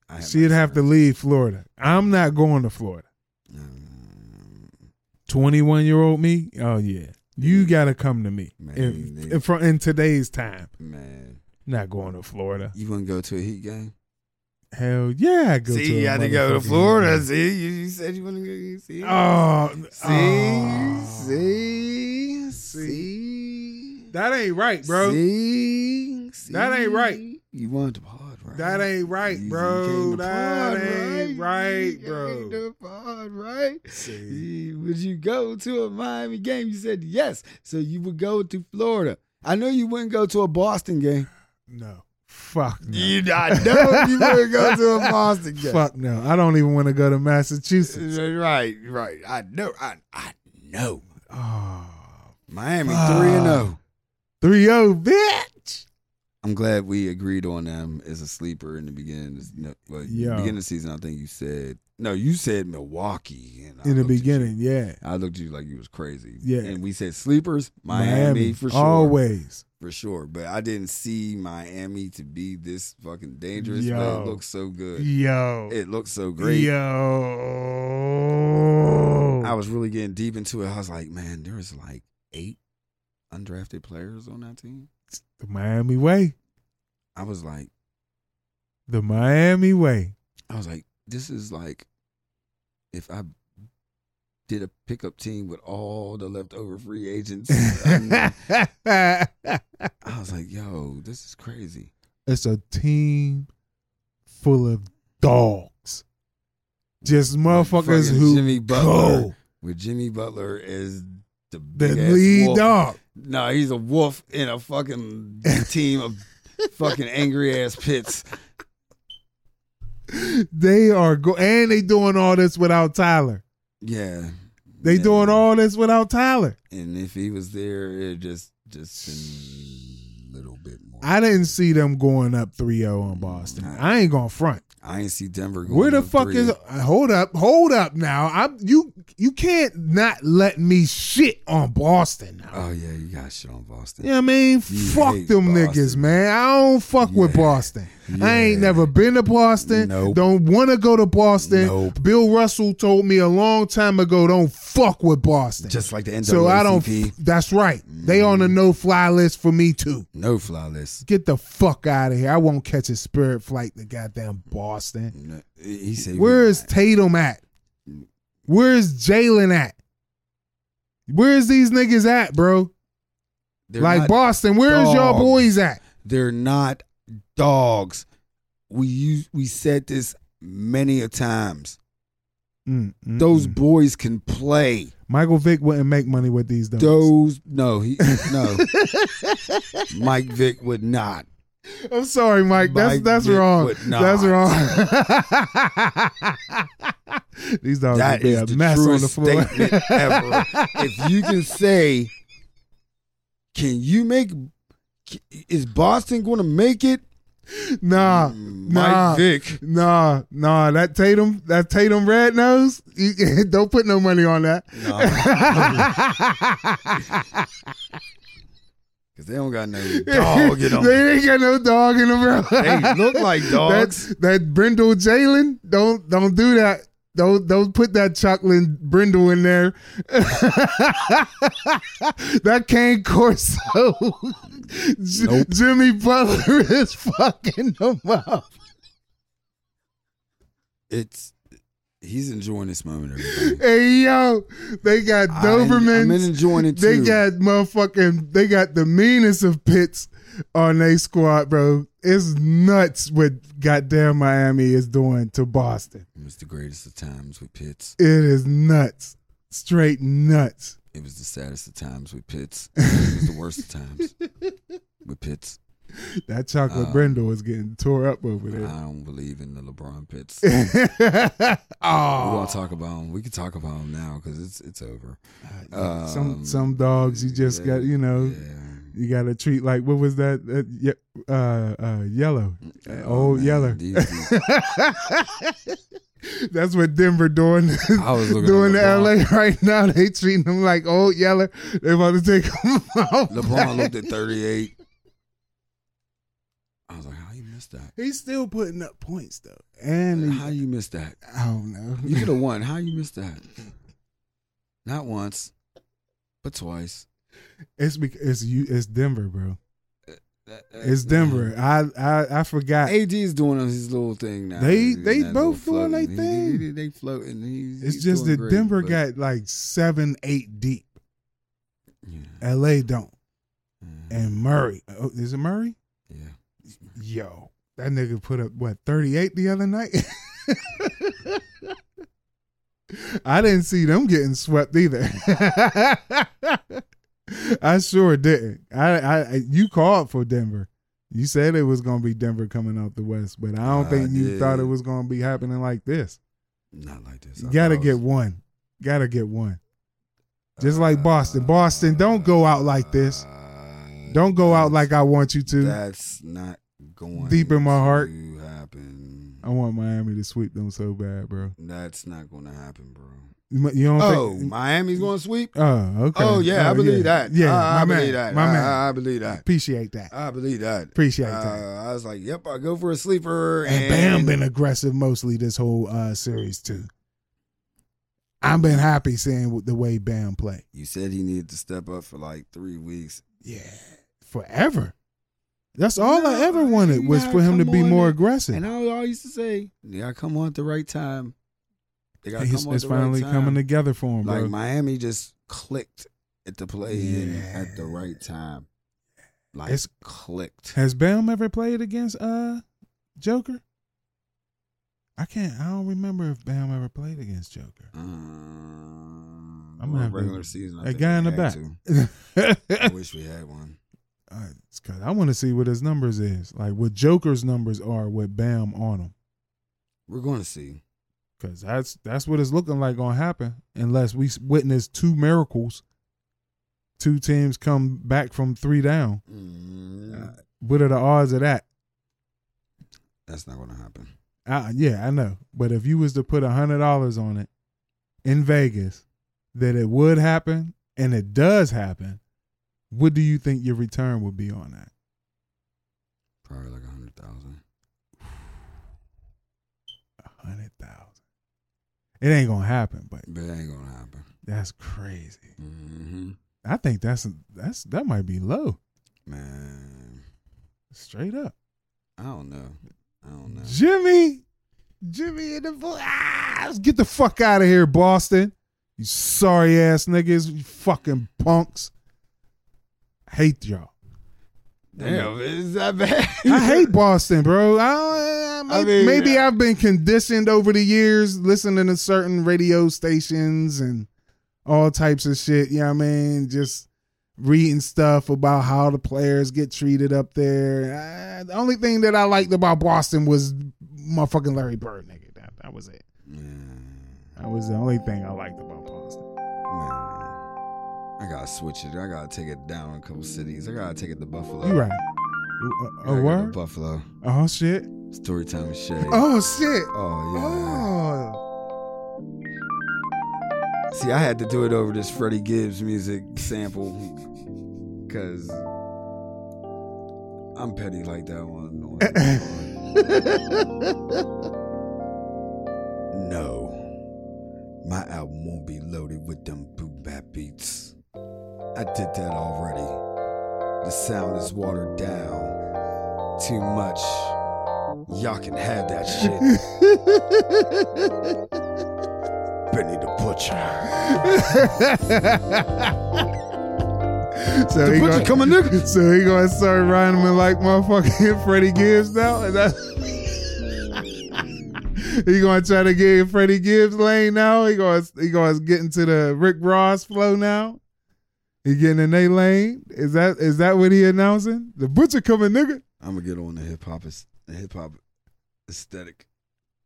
I have She'd have to leave Florida. I'm not going to Florida. Um, 21 year old me. Oh yeah, you got to come to me. Man, In, in, fr- in today's time, man, not going to Florida. you wouldn't go to a Heat game? Hell yeah, I go to. see, a you had to go to Florida. game. See, you, you said you want to go. See, Oh, see, oh. see, see, that ain't right, bro. See, see. That ain't right. You want to pod, right? That ain't right, bro. That ain't right, bro. pod, right? See. Would you go to a Miami game? You said yes, so you would go to Florida. I know you wouldn't go to a Boston game. No, fuck no. You, I know you wouldn't go to a Boston game. Fuck no. I don't even want to go to Massachusetts. Right, right. I know. I, I know. Oh, Miami three and oh. zero. 3 0, bitch. I'm glad we agreed on them as a sleeper in the beginning. Yo. beginning of the season, I think you said no. You said Milwaukee and In the at you- beginning, yeah. I looked at you like you was crazy. Yeah. and we said sleepers, Miami, for sure, Always. for sure. But I didn't see Miami to be this fucking dangerous. But it looks so good. Yo. It looks so great. Yo. I was really getting deep into it. I was like, man, there's like eight undrafted players on that team. The Miami way. I was like, The Miami way. I was like, this is like if I did a pickup team with all the leftover free agents. I was like, yo, this is crazy. it's a team full of dogs. Just motherfuckers who Jimmy Butler, go. with Jimmy Butler as the The lead wolf. dog. No, he's a wolf in a fucking team of fucking angry ass pits. They are go and they doing all this without Tyler. Yeah, They Yeah. doing all this without Tyler. And if he was there, it just just a little bit more. I didn't see them going up 3-0 on mm, Boston. I ain't gonna front. I ain't see Denver. Going Where the fuck three. is hold up, hold up now. I you you can't not let me shit on Boston now. Oh yeah, you got shit on Boston. You know I mean? You fuck them Boston. niggas, man. I don't fuck with Yeah. Boston. I ain't never been to Boston. Nope. Don't want to go to Boston. Nope. Bill Russell told me a long time ago, don't fuck with Boston. Just like the NAACP. so I don't. That's right. They on the mm. no fly list for me too. no fly list. Get the fuck out of here. I won't catch a spirit flight to goddamn Boston. No, He said, Where is Tatum at? Where's Jalen at? Where's these niggas at, bro? They're like Boston, where's y'all boys at? they're not dogs. We use we said this many a times. Mm, mm, Those mm. boys can play. Michael Vick wouldn't make money with these dunks. Those no, he no. Mike Vick would not. I'm sorry, Mike. That's that's wrong. That's wrong. these dogs That be is a mess on the floor. ever. if you can say, can you make? Is Boston going to make it? nah, Mm, nah, Mike Vick. nah, nah. That Tatum, that Tatum red nose. you- don't put no money on that. Because they don't got no dog in them. they ain't got no dog in them, bro. They look like dogs. That, that Brindle Jalen, don't don't do that. Don't don't put that chocolate Brindle in there. that Cane Corso. J- Nope. Jimmy Butler is fucking them up. It's he's enjoying this moment. Everybody. Hey yo, they got Dobermans. I'm enjoying it too. They got motherfucking. They got the meanest of pits on their squad, bro. It's nuts what goddamn Miami is doing to Boston. It's the greatest of times with Pitts. It is nuts, straight nuts. It was the saddest of times with Pitts. It was the worst of times with Pitts. That chocolate Um, Brindle is getting tore up over there. I don't believe in the LeBron. We're oh, gonna talk about him. We can talk about him now because it's it's over. some Um, some dogs you just got you know Yeah. you got to treat like what was that uh, uh, uh, yellow Oh, old man, yeller. these- these- That's what Denver doing I was doing to LA right now. They treating them like old yeller. They about to take them out. LeBron looked at 38. I was like, how you missed that? He's still putting up points though, and he- How you missed that? I don't know. You could have won. How you missed that? Not once, but twice. It's because it's you. It's Denver, bro. Uh, uh, uh, it's Denver. I I I forgot. AD is doing his little thing now. They- they both doing they floating. He- thing. he- They floating. He's, It's he's just that great, Denver but- got like seven, eight deep. Yeah. LA don't. Mhm. And Murray. Oh, is it Murray? yeah. Yo, that nigga put up what thirty eight the other night. I didn't see them getting swept either. I sure didn't. I, I you called for Denver. You said it was gonna be Denver coming out the West, but I don't I think you did. thought it was gonna be happening like this. Not like this. You I gotta get was- one. Gotta get one. Just like Boston. Boston, don't go out like this. Uh, Don't go out like I want you to. That's not going Deep in my heart. happen. I want Miami to sweep them so bad, bro. That's not going to happen, bro. You don't Oh, think? Miami's going to sweep. Oh, okay. Oh yeah, I believe that. Yeah, I, I man, believe that. my I, man. I, I believe that. Appreciate that. I believe that. Appreciate Uh, that. I was like, yep, I go for a sleeper. And And, Bam been aggressive mostly this whole uh, series too. I've been happy seeing the way Bam play. You said he needed to step up for like three weeks. Yeah, forever. That's all I ever wanted was for him to be more aggressive. And I always used to say, they got to come on at the right time. They got to It's, come on it's the finally right time. coming together for him, Like bro. Miami just clicked at the play Yeah. at the right time. Like It's- clicked. Has Bam ever played against uh Joker? I can't. I don't remember if Bam ever played against Joker. Um, I'm gonna to- regular season. I A guy in the back. I wish we had one. Uh, I want to see what his numbers is, like what Joker's numbers are with Bam on them, We're going to see. because that's that's what it's looking like gonna happen unless we witness two miracles. Two teams come back from three down. Mm, What are the odds of that? that's not going to happen. Uh, yeah, I know. But if you was to put a hundred dollars on it in Vegas, that it would happen and it does happen, what do you think your return would be on that? Probably like a hundred thousand. A hundred thousand. It ain't gonna happen, but But it ain't going to happen. that's crazy. hmm I think that's that's that might be low, Man, straight up. I don't know. I don't know. Jimmy, Jimmy in the voice. ah, let's get the fuck out of here, Boston. You sorry ass niggas, you fucking punks. Hate y'all. Damn, is that bad? I hate Boston, bro. I, I, I maybe, mean- maybe I've been conditioned over the years listening to certain radio stations and all types of shit. You know what I mean? Just reading stuff about how the players get treated up there. Uh, the only thing that I liked about Boston was motherfucking Larry Bird, nigga. That, that was it. Man, That was the only thing I liked about Boston. man. I gotta switch it. I gotta take it down a couple cities. I gotta take it to Buffalo. You right. Uh, oh, to word? Buffalo. Oh, shit. Storytime with Shay. Oh, shit. Oh, yeah. Oh. See, I had to do it over this Freddie Gibbs music sample because I'm petty like that one. no, my album won't be loaded with them boom bap beats. I did that already. The sound is watered down too much. Y'all can have that shit. Benny the Butcher. so The he butcher gonna, coming. So he gonna start rhyming like motherfucking Freddie Gibbs now. And he gonna try to get Freddie Gibbs lane now. He gonna he gonna get into the Rick Ross flow now. He getting in a lane. Is that is that what he announcing? The butcher coming, nigga. I'm gonna get on the hip hop hip hop aesthetic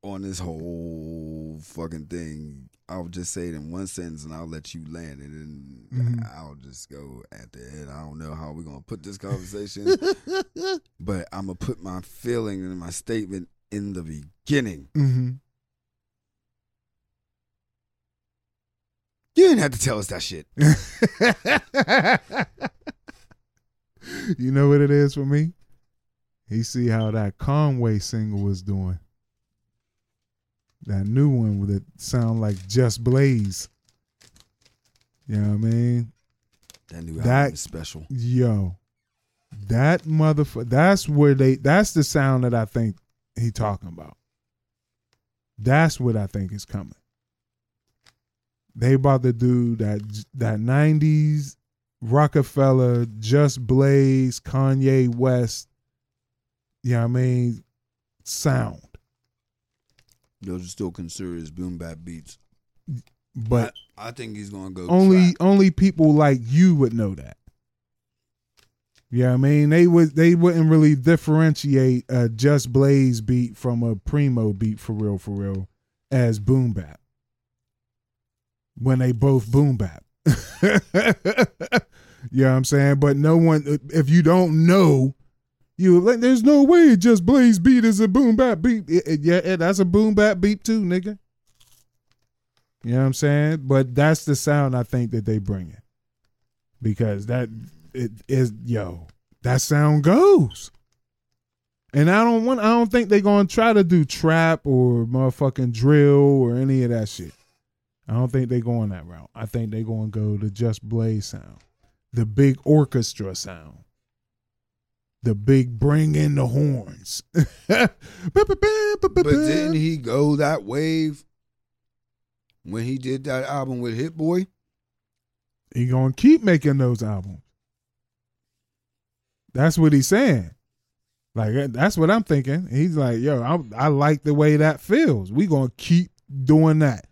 on this whole fucking thing. I'll just say it in one sentence and I'll let you land it and Mhm. I'll just go at the end. I don't know how we're gonna put this conversation, but I'm gonna put my feeling and my statement in the beginning. Mm-hmm. Didn't have to tell us that shit. you know what it is for me? He see how that Conway single was doing. That new one with it sound like Just Blaze. You know what I mean? That new That- album is special. Yo, that motherfucker. That's where they. That's the sound that I think he talking about. That's what I think is coming. They about to do that. That nineties Roc-A-Fella, Just Blaze, Kanye West. You know what I mean? Sound, Those are still considered as boom bap beats. but I, I think he's gonna go only trap. only people like you would know that. Yeah, I mean they would they wouldn't really differentiate a Just Blaze beat from a Primo beat for real for real as boom bap. When they both boom bap. you know what I'm saying? But no one if you don't know you like there's no way Just Blaze beat is a boom bap beat. Yeah, that's a boom bap beat too, nigga. You know what I'm saying? But that's the sound I think that they bring it. Because that it is yo, that sound goes. And I don't want I don't think they're gonna try to do trap or motherfucking drill or any of that shit. I don't think they're going that route. I think they're gonna go the Just Blaze sound. The big orchestra sound. The big bring in the horns. but didn't he go that wave when he did that album with Hit Boy? he gonna keep making those albums. That's what he's saying. Like that's what I'm thinking. He's like, yo, I, I like the way that feels. We gonna keep doing that.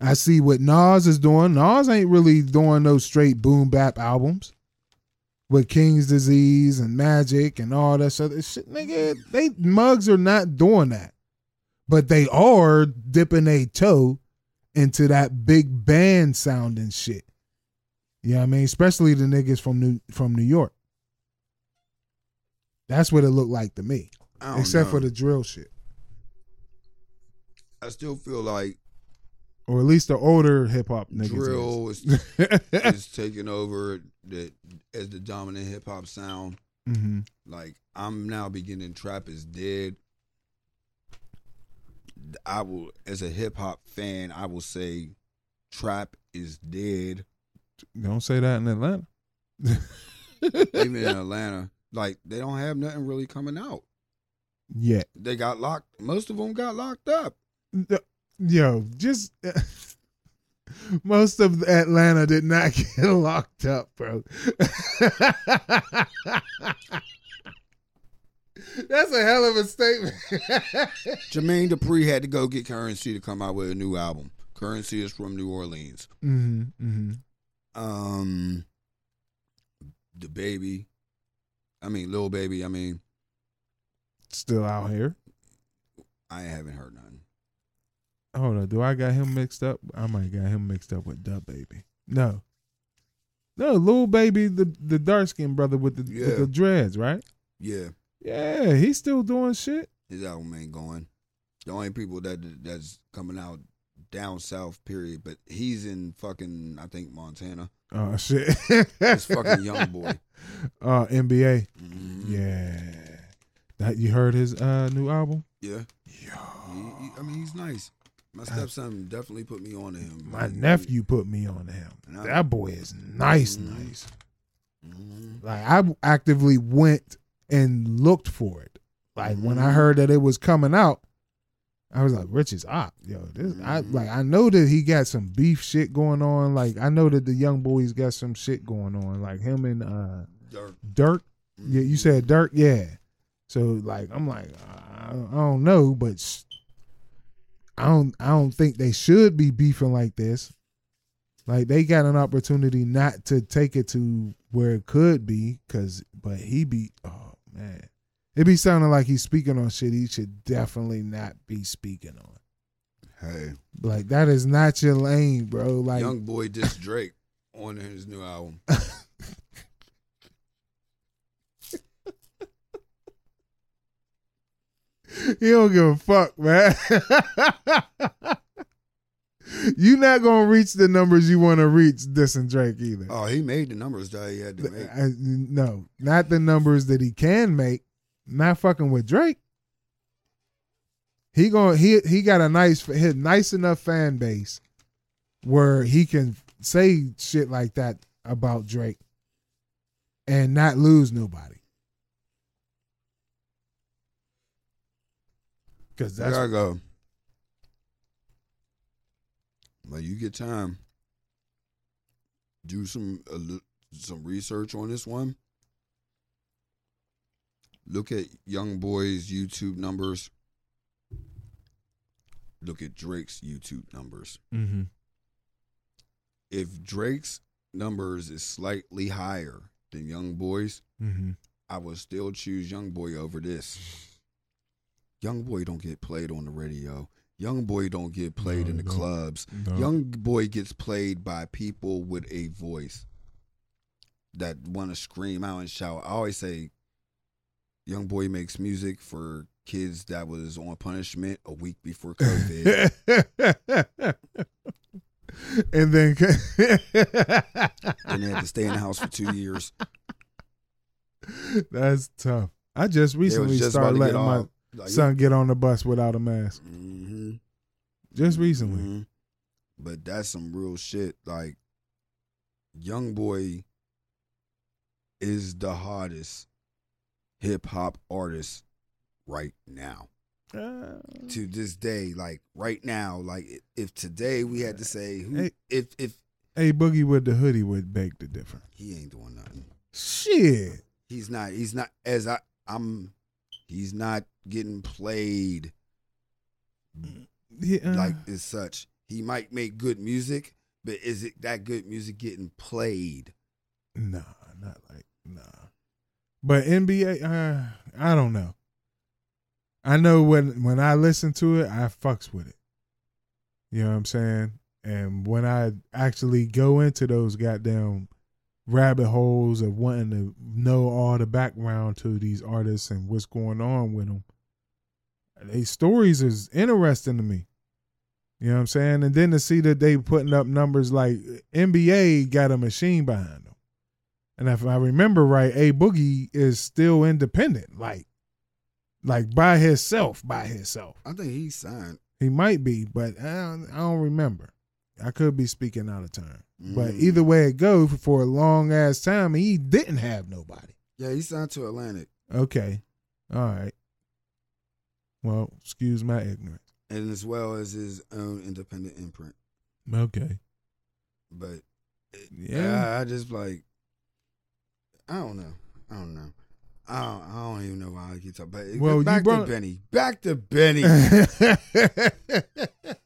I see what Nas is doing. Nas ain't really doing no straight boom bap albums with King's Disease and Magic and all that other shit. Nigga, they mugs are not doing that, but they are dipping a toe into that big band sounding shit. You know what I mean? Especially the niggas from New from New York. That's what it looked like to me. Except know. for the drill shit. I still feel like Or at least the older hip hop niggas. drill is, is. taking over the as the dominant hip hop sound. hmm Like I'm now beginning trap is dead. I will, as a hip hop fan, I will say trap is dead. Don't say that in Atlanta. Even in Atlanta, like they don't have nothing really coming out. Yet. They got locked. Most of them got locked up. Yo, just most of Atlanta did not get locked up, bro. That's a hell of a statement. Jermaine Dupri had to go get Curren$y to come out with a new album. Curren$y is from New Orleans. hmm hmm Um, the baby, I mean, little baby. I mean, Still out here. I haven't heard nothing. Hold on, do I got him mixed up? I might got him mixed up with DaBaby. No, no, little baby, the the dark skinned brother with the Yeah. with the dreads, right? Yeah, Yeah, he's still doing shit. his album ain't going. The only people that that's coming out down south, period. But he's in fucking, I think Montana. Oh shit, It's fucking young boy. Uh, NBA. Mhm. Yeah, that you heard his uh new album? yeah. Yo, He- he- I mean, he's nice. My stepson definitely put me on to him. my nephew put me on to him. I- That boy is nice, Mhm. nice. Mhm. Like I actively went and looked for it. Like when I heard that it was coming out, I was like, "Rich is op, yo." This, I Mhm. like I know that he got some beef shit going on. Like I know that the young boys got some shit going on. Like him and uh Durk. Durk. Yeah, you Mhm. said Durk. Yeah. So like I'm like I, I don't know, but I don't I don't think they should be beefing like this. Like they got an opportunity not to take it to where it could be, cause but he be oh man. It be sounding like he's speaking on shit he should definitely not be speaking on. Hey, Like that is not your lane, bro. Like Young Boy diss Drake on his new album. you don't give a fuck, man. You're not gonna reach the numbers you want to reach dissing Drake either. Oh, he made the numbers that he had to make. Uh, I- no, not the numbers that he can make. Not fucking with Drake. He going he he got a nice his nice enough fan base where he can say shit like that about Drake and not lose nobody. Cause There that's I go. But you get time. Do some a li- some research on this one. Look at Young Boy's YouTube numbers. Look at Drake's YouTube numbers. mm-hmm. If Drake's numbers is slightly higher than Young Boy's, Mm-hmm. I would still choose Young Boy over this. Young Boy don't get played on the radio. Young Boy don't get played No, in the don't. clubs. Young Boy gets played by people with a voice that want to scream out and shout. I always say Young Boy makes music for kids that was on punishment a week before COVID. and then and they had to stay in the house for two years. that's tough. I just recently just started letting my off. Like, son get on the bus without a mask. hmm Just recently. Mhm. But that's some real shit. Like, Young Boy is the hottest hip hop artist right now. To this day, like right now, like if today we had to say who, Hey. if if Hey, Boogie with the hoodie would make the difference. he ain't doing nothing, Shit. he's not. He's not as I. I'm. He's not getting played Yeah. like as such. He might make good music, but is it that good music getting played? Nah, not like nah. But NBA, uh, I don't know. I know when when I listen to it, I fucks with it. You know what I'm saying? And when I actually go into those goddamn rabbit holes of wanting to know all the background to these artists and what's going on with them, these stories is interesting to me. You know what I'm saying? And then to see that they putting up numbers like NBA got a machine behind them. And if I remember right, A Boogie is still independent, like like by himself, by himself. I think he's signed. He might be, but I don't, I don't remember. I could be speaking out of turn. But Mm. either way it goes, for a long ass time, he didn't have nobody. Yeah, he signed to Atlantic, Okay, all right. Well, excuse my ignorance. and as well as his own independent imprint. Okay, But yeah. yeah, I, I just like, I don't know, I don't know. I don't, I don't even know why I keep talking. But Well, back brought- to Benny. Back to Benny.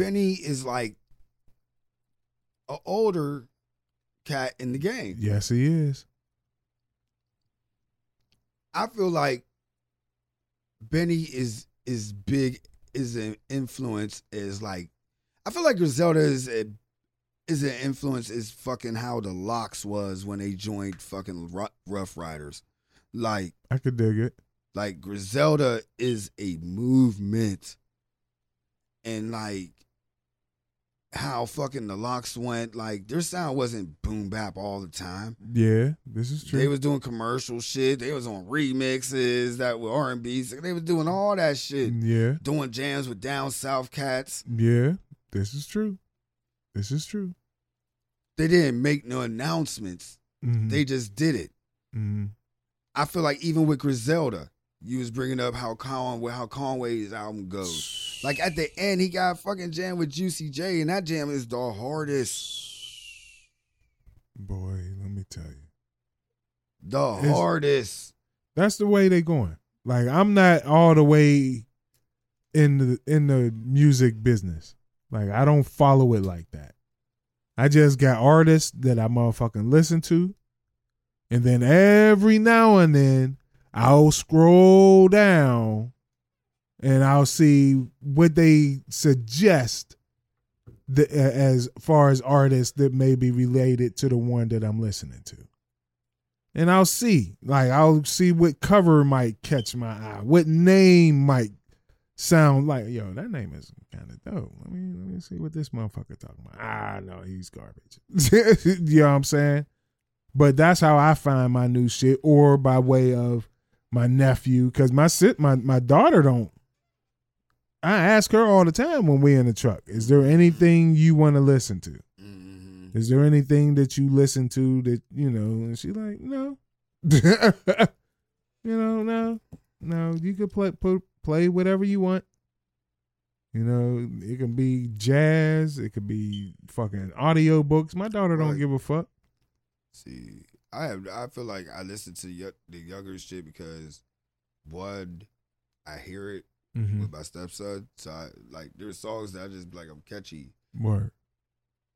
Benny is like an older cat in the game. yes, he is. I feel like Benny is is big is an influence is like I feel like Griselda is a, is an influence is fucking how the LOX was when they joined fucking Ruff Ryders. Like I could dig it. like Griselda is a movement and like how fucking the LOX went like their sound wasn't boom bap all the time Yeah, this is true. they was doing commercial shit they was on remixes that were r&b they was doing all that shit yeah, doing jams with down south cats yeah, this is true. This is true. they didn't make no announcements Mhm. they just did it Mhm. i feel like even with griselda you was bringing up how Conway, how Conway's album goes. Like at the end, he got fucking jam with Juicy J, and that jam is the hardest. boy, let me tell you, The It's- hardest. that's the way they going. Like I'm not all the way in the in the music business. Like I don't follow it like that. I just got artists that I motherfucking listen to. And then every now and then I'll scroll down and I'll see what they suggest the, as far as artists that may be related to the one that I'm listening to. And I'll see, like, I'll see what cover might catch my eye, what name might sound like, yo, that name is kind of dope. Let me let me see what this motherfucker talking about. Ah, no, he's garbage. you know what I'm saying? But that's how I find my new shit, or by way of my nephew, because my sit my my daughter don't. I ask her all the time when we in the truck. Is there anything you want to listen to? Mhm. Is there anything that you listen to that you know? And she like, no. you know, no, no. You could play put, play whatever you want. You know, it can be jazz. It could be fucking audio books. My daughter don't Right. give a fuck. See, I have. I feel like I listen to y- the younger shit because one, I hear it Mm-hmm. with my stepson. So I like there's songs that I just like I'm catchy, Word.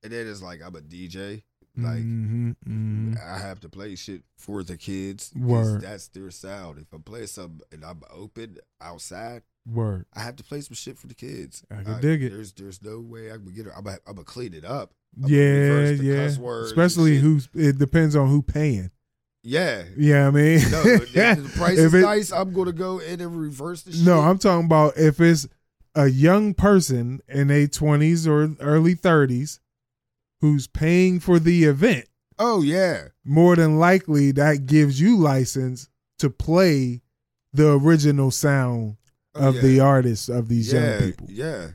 and then it's like I'm a DJ. Like mm-hmm, mm-hmm. I have to play shit for the kids. Word. That's their sound. If I'm playing something and I'm open outside, word. I have to play some shit for the kids. I can dig it. There's there's no way I can get it. I'm gonna clean it up. Yeah, yeah. Especially who's. It depends on who paying. Yeah. Yeah, I mean, No, if the price If is it- nice. I'm gonna go in and reverse the shit. No, I'm talking about if it's a young person in their 20s or early 30s who's paying for the event. Oh yeah. More than likely, that gives you license to play the original sound Oh, of yeah. the artists of these yeah, young people. Yeah.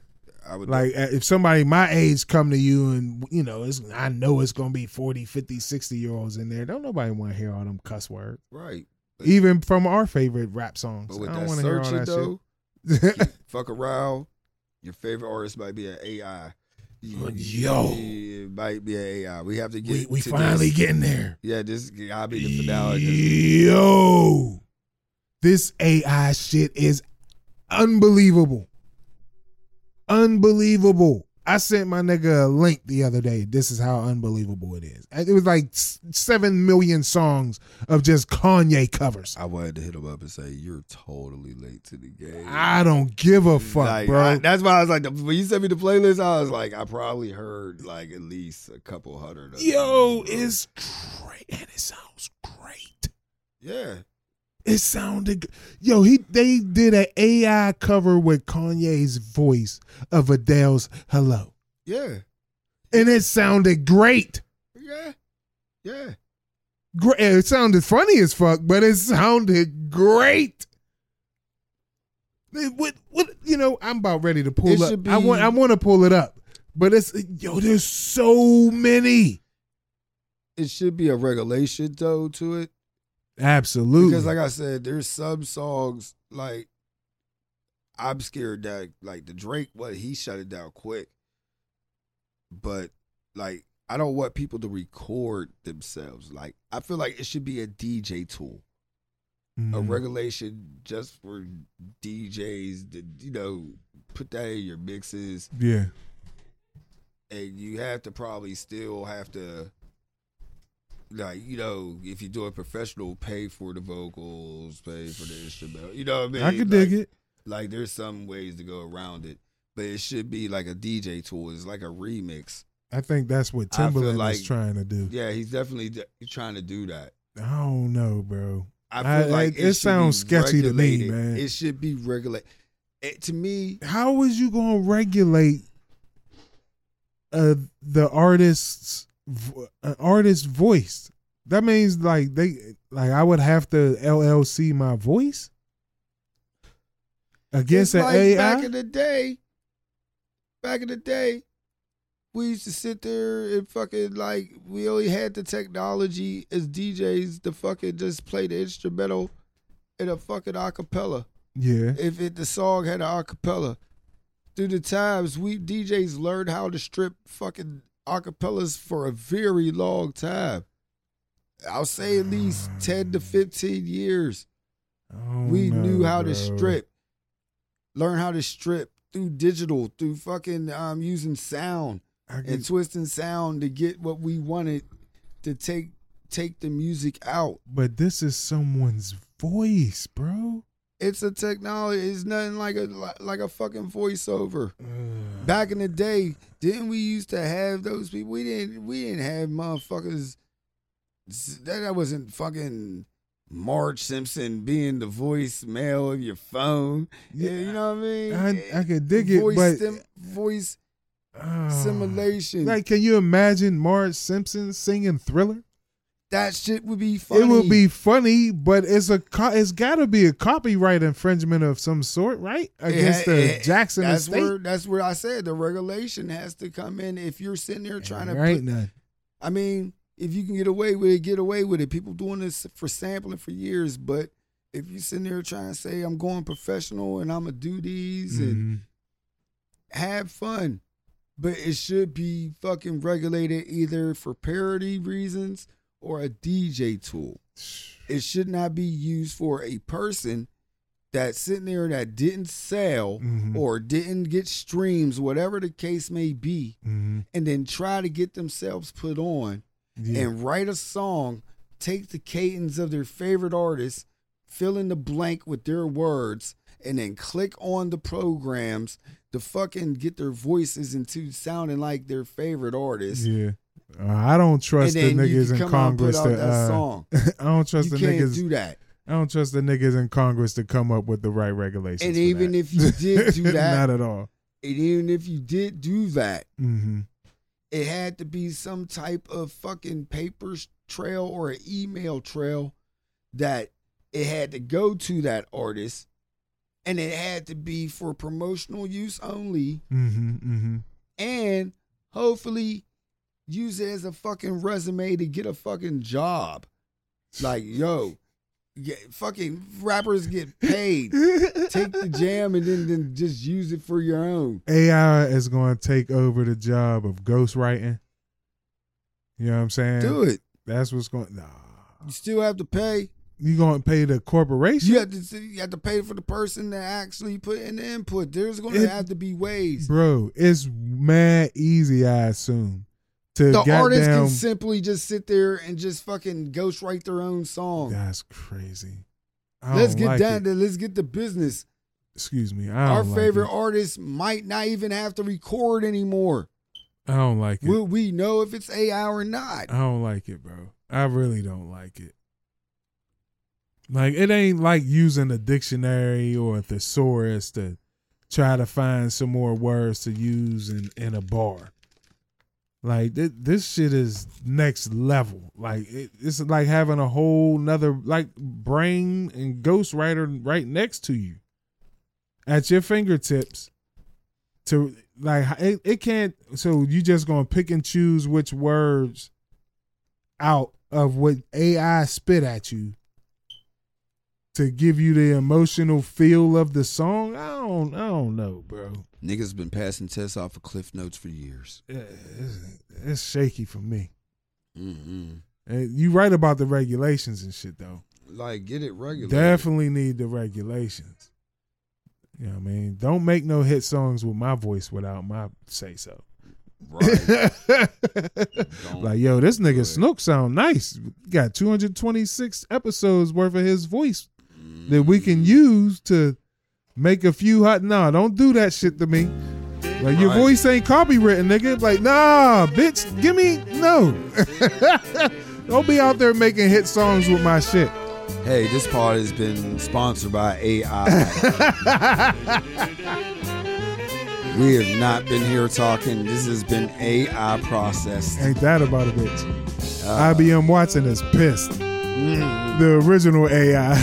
I would Like if somebody my age come to you and you know, it's, I know it's going to be 40, 50, 60 year olds in there. Don't nobody want to hear all them cuss words. right. Even from our favorite rap songs. But with I don't that want to hear all that though, shit. fuck around. Your favorite artist might be an AI. Oh, yo. it might be an AI. We have to get. we we to finally this. getting there. Yeah, this I'll be the finale. Yo, this AI shit is unbelievable. Unbelievable. I sent my nigga a link the other day. This is how unbelievable it is. It was like seven million songs of just Kanye covers. I wanted to hit him up and say you're totally late to the game. I don't give a fuck, Like, bro. I- that's why I was like, when you sent me the playlist, I was like, I probably heard like at least a couple hundred. Of Yo, bro. it's great, and it sounds great. yeah. It sounded yo. He they did an AI cover with Kanye's voice of Adele's "Hello," Yeah. and it sounded great. Yeah. Yeah. Great. It sounded funny as fuck, but it sounded great. It- What what you know? I'm about ready to pull It up. should I want I want to pull it up, but it's yo. There's so many. It should be a regulation though to it. Absolutely. Because like I said, there's some songs like I'm scared that like the Drake what he shut it down quick. But like I don't want people to record themselves. Like I feel like it should be a DJ tool. A Mhm. regulation just for DJs to, you know, put that in your mixes yeah. and you have to probably still have to like you know if you do doing professional pay for the vocals pay for the instrumental you know what i mean I could dig it. like there's some ways to go around it but it should be like a dj tool it's like a remix I think that's what I feel Timbaland like- is trying to do. yeah he's definitely d- trying to do that I don't know, bro. i I- feel like it- it, sounds sketchy to me, man. it should be regulated to me How is you gonna regulate uh the artist's an artist's voice? That means like they like I would have to LLC my voice against It's an like AI. Back in the day, back in the day, we used to sit there and fucking like we only had the technology as DJs to fucking just play the instrumental in a fucking acapella. yeah, If it the song had an acapella, through the times we DJs learned how to strip fucking acapellas for a very long time. I'll say at least ten to fifteen years. Oh, we no, knew how to strip, learn how to strip through digital, through fucking um, using sound I and twisting sound to get what we wanted to take take the music out. but this is someone's voice, bro. It's a technology. It's nothing like a like a fucking voiceover. Back in the day, didn't we used to have those people? We didn't. We didn't have motherfuckers. That that wasn't fucking Marge Simpson being the voicemail of your phone. Yeah, you know what I mean. I, I could dig it, voice but stim- voice Ah. simulation. Like, can you imagine Marge Simpson singing Thriller? That shit would be funny. It would be funny, but it's a co- it's got to be a copyright infringement of some sort, right? Against ha- the it- Jackson That's estate. where that's where I said the regulation has to come in. If you're sitting there trying to There ain't put none. I mean, if you can get away with it, get away with it. People doing this for sampling for years, but if you're sitting there trying to say I'm going professional and I'm gonna do these and Mhm. have fun, but it should be fucking regulated either for parody reasons or a DJ tool. It should not be used for a person that's sitting there that didn't sell Mhm. or didn't get streams, whatever the case may be, Mhm. and then try to get themselves put on Yeah. and write a song, take the cadence of their favorite artist, fill in the blank with their words, and then click on the programs to fucking get their voices into sounding like their favorite artist. yeah. Uh, I don't trust the and then you niggas in come out and put Congress to. Uh. I don't trust You the can't niggas. do that. I don't trust the niggas in Congress to come up with the right regulations. And even that. if you did do that- not at all. And even if you did do that, hmm it had to be some type of fucking paper trail or an email trail that it had to go to that artist and it had to be for promotional use only hmm hmm and hopefully use it as a fucking resume to get a fucking job like yo get, fucking rappers get paid take the jam and then, then just use it for your own AI is going to take over the job of ghostwriting. You know what I'm saying? do it That's what's going. Nah, you still have to pay you going to pay the corporation, You have to you have to pay for the person that actually put in the input. There's going to have to be ways. bro? It's mad easy, I assume. To The artist goddamn, can simply just sit there and just fucking ghostwrite their own song. that's crazy. I Let's get like down to let's get the business. Excuse me. Our don't favorite Like it. artists might not even have to record anymore. I don't like it. Will we know if it's AI or not? I don't like it, bro. I really don't like it. Like it ain't like using a dictionary or a thesaurus to try to find some more words to use in in a bar. Like th- this shit is next level. Like it, it's like having a whole nother like brain and ghostwriter right next to you, at your fingertips. To like it, it can't. So you just gonna pick and choose which words out of what AI spit at you to give you the emotional feel of the song. I don't. I don't know, bro. Niggas been passing tests off of Cliff Notes for years. Yeah, It's, it's shaky for me. Mm-hmm. And you right about the regulations and shit though. Like get it regular. Definitely need the regulations. You know what I mean? Don't make no hit songs with my voice without my say so. Right. Like, yo, this nigga. Snook sound nice. Got 226 episodes worth of his voice that we can use to make a few hot. Nah, don't do that shit to me. Like your Right. voice ain't copywritten, nigga. Like, nah, bitch, give me no. don't be out there making hit songs with my shit. Hey, this part has been sponsored by AI. we have not been here talking. This has been AI processed. Ain't that about a bitch? Uh, IBM Watson is pissed. Mm, The original AI.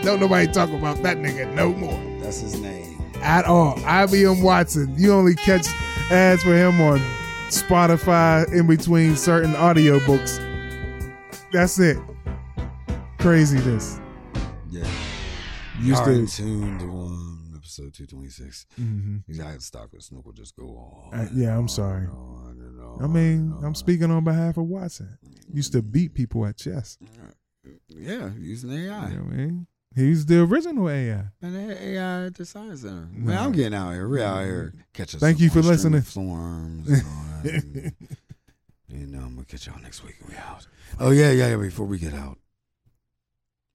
don't nobody talk about that nigga no more. that's his name. at all. IBM Watson. You only catch ads for him on Spotify in between certain audiobooks. That's it. Craziness. Yeah. Used to. tune to one episode two twenty six. Mhm. Exact stock with Snook will just go on. Uh, yeah, I'm and sorry. on on I mean, I'm speaking on behalf of Watson. Used to beat people at chess. Yeah, using AI. You know I mean? He's the original AI. And AI at the science center. Man, No. I'm getting out here. We're out here. Catch us. Thank you for listening. of Storms. And all that. and, and, um, we'll catch y'all next week. We out. Oh yeah, yeah, yeah. Before we get out,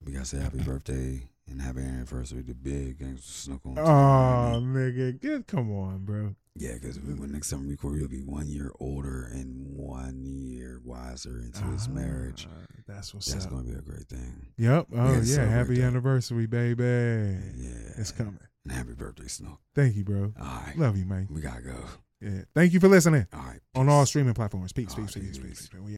we gotta say happy birthday and happy anniversary to Big and Snook on. Oh, nigga, get come on, bro. Yeah, because when next time we record, he'll be one year older and one year wiser into his marriage. Ah, That's what's That's up. gonna be a great thing. Yep. Oh yeah. Happy anniversary, baby. Yeah, It's coming. And happy birthday, Snow. Thank you, bro. All right, Love you, man. we gotta go. Yeah. Thank you for listening All right, on all streaming platforms. Peace, All peace, right, peace, peace, peace. peace. peace.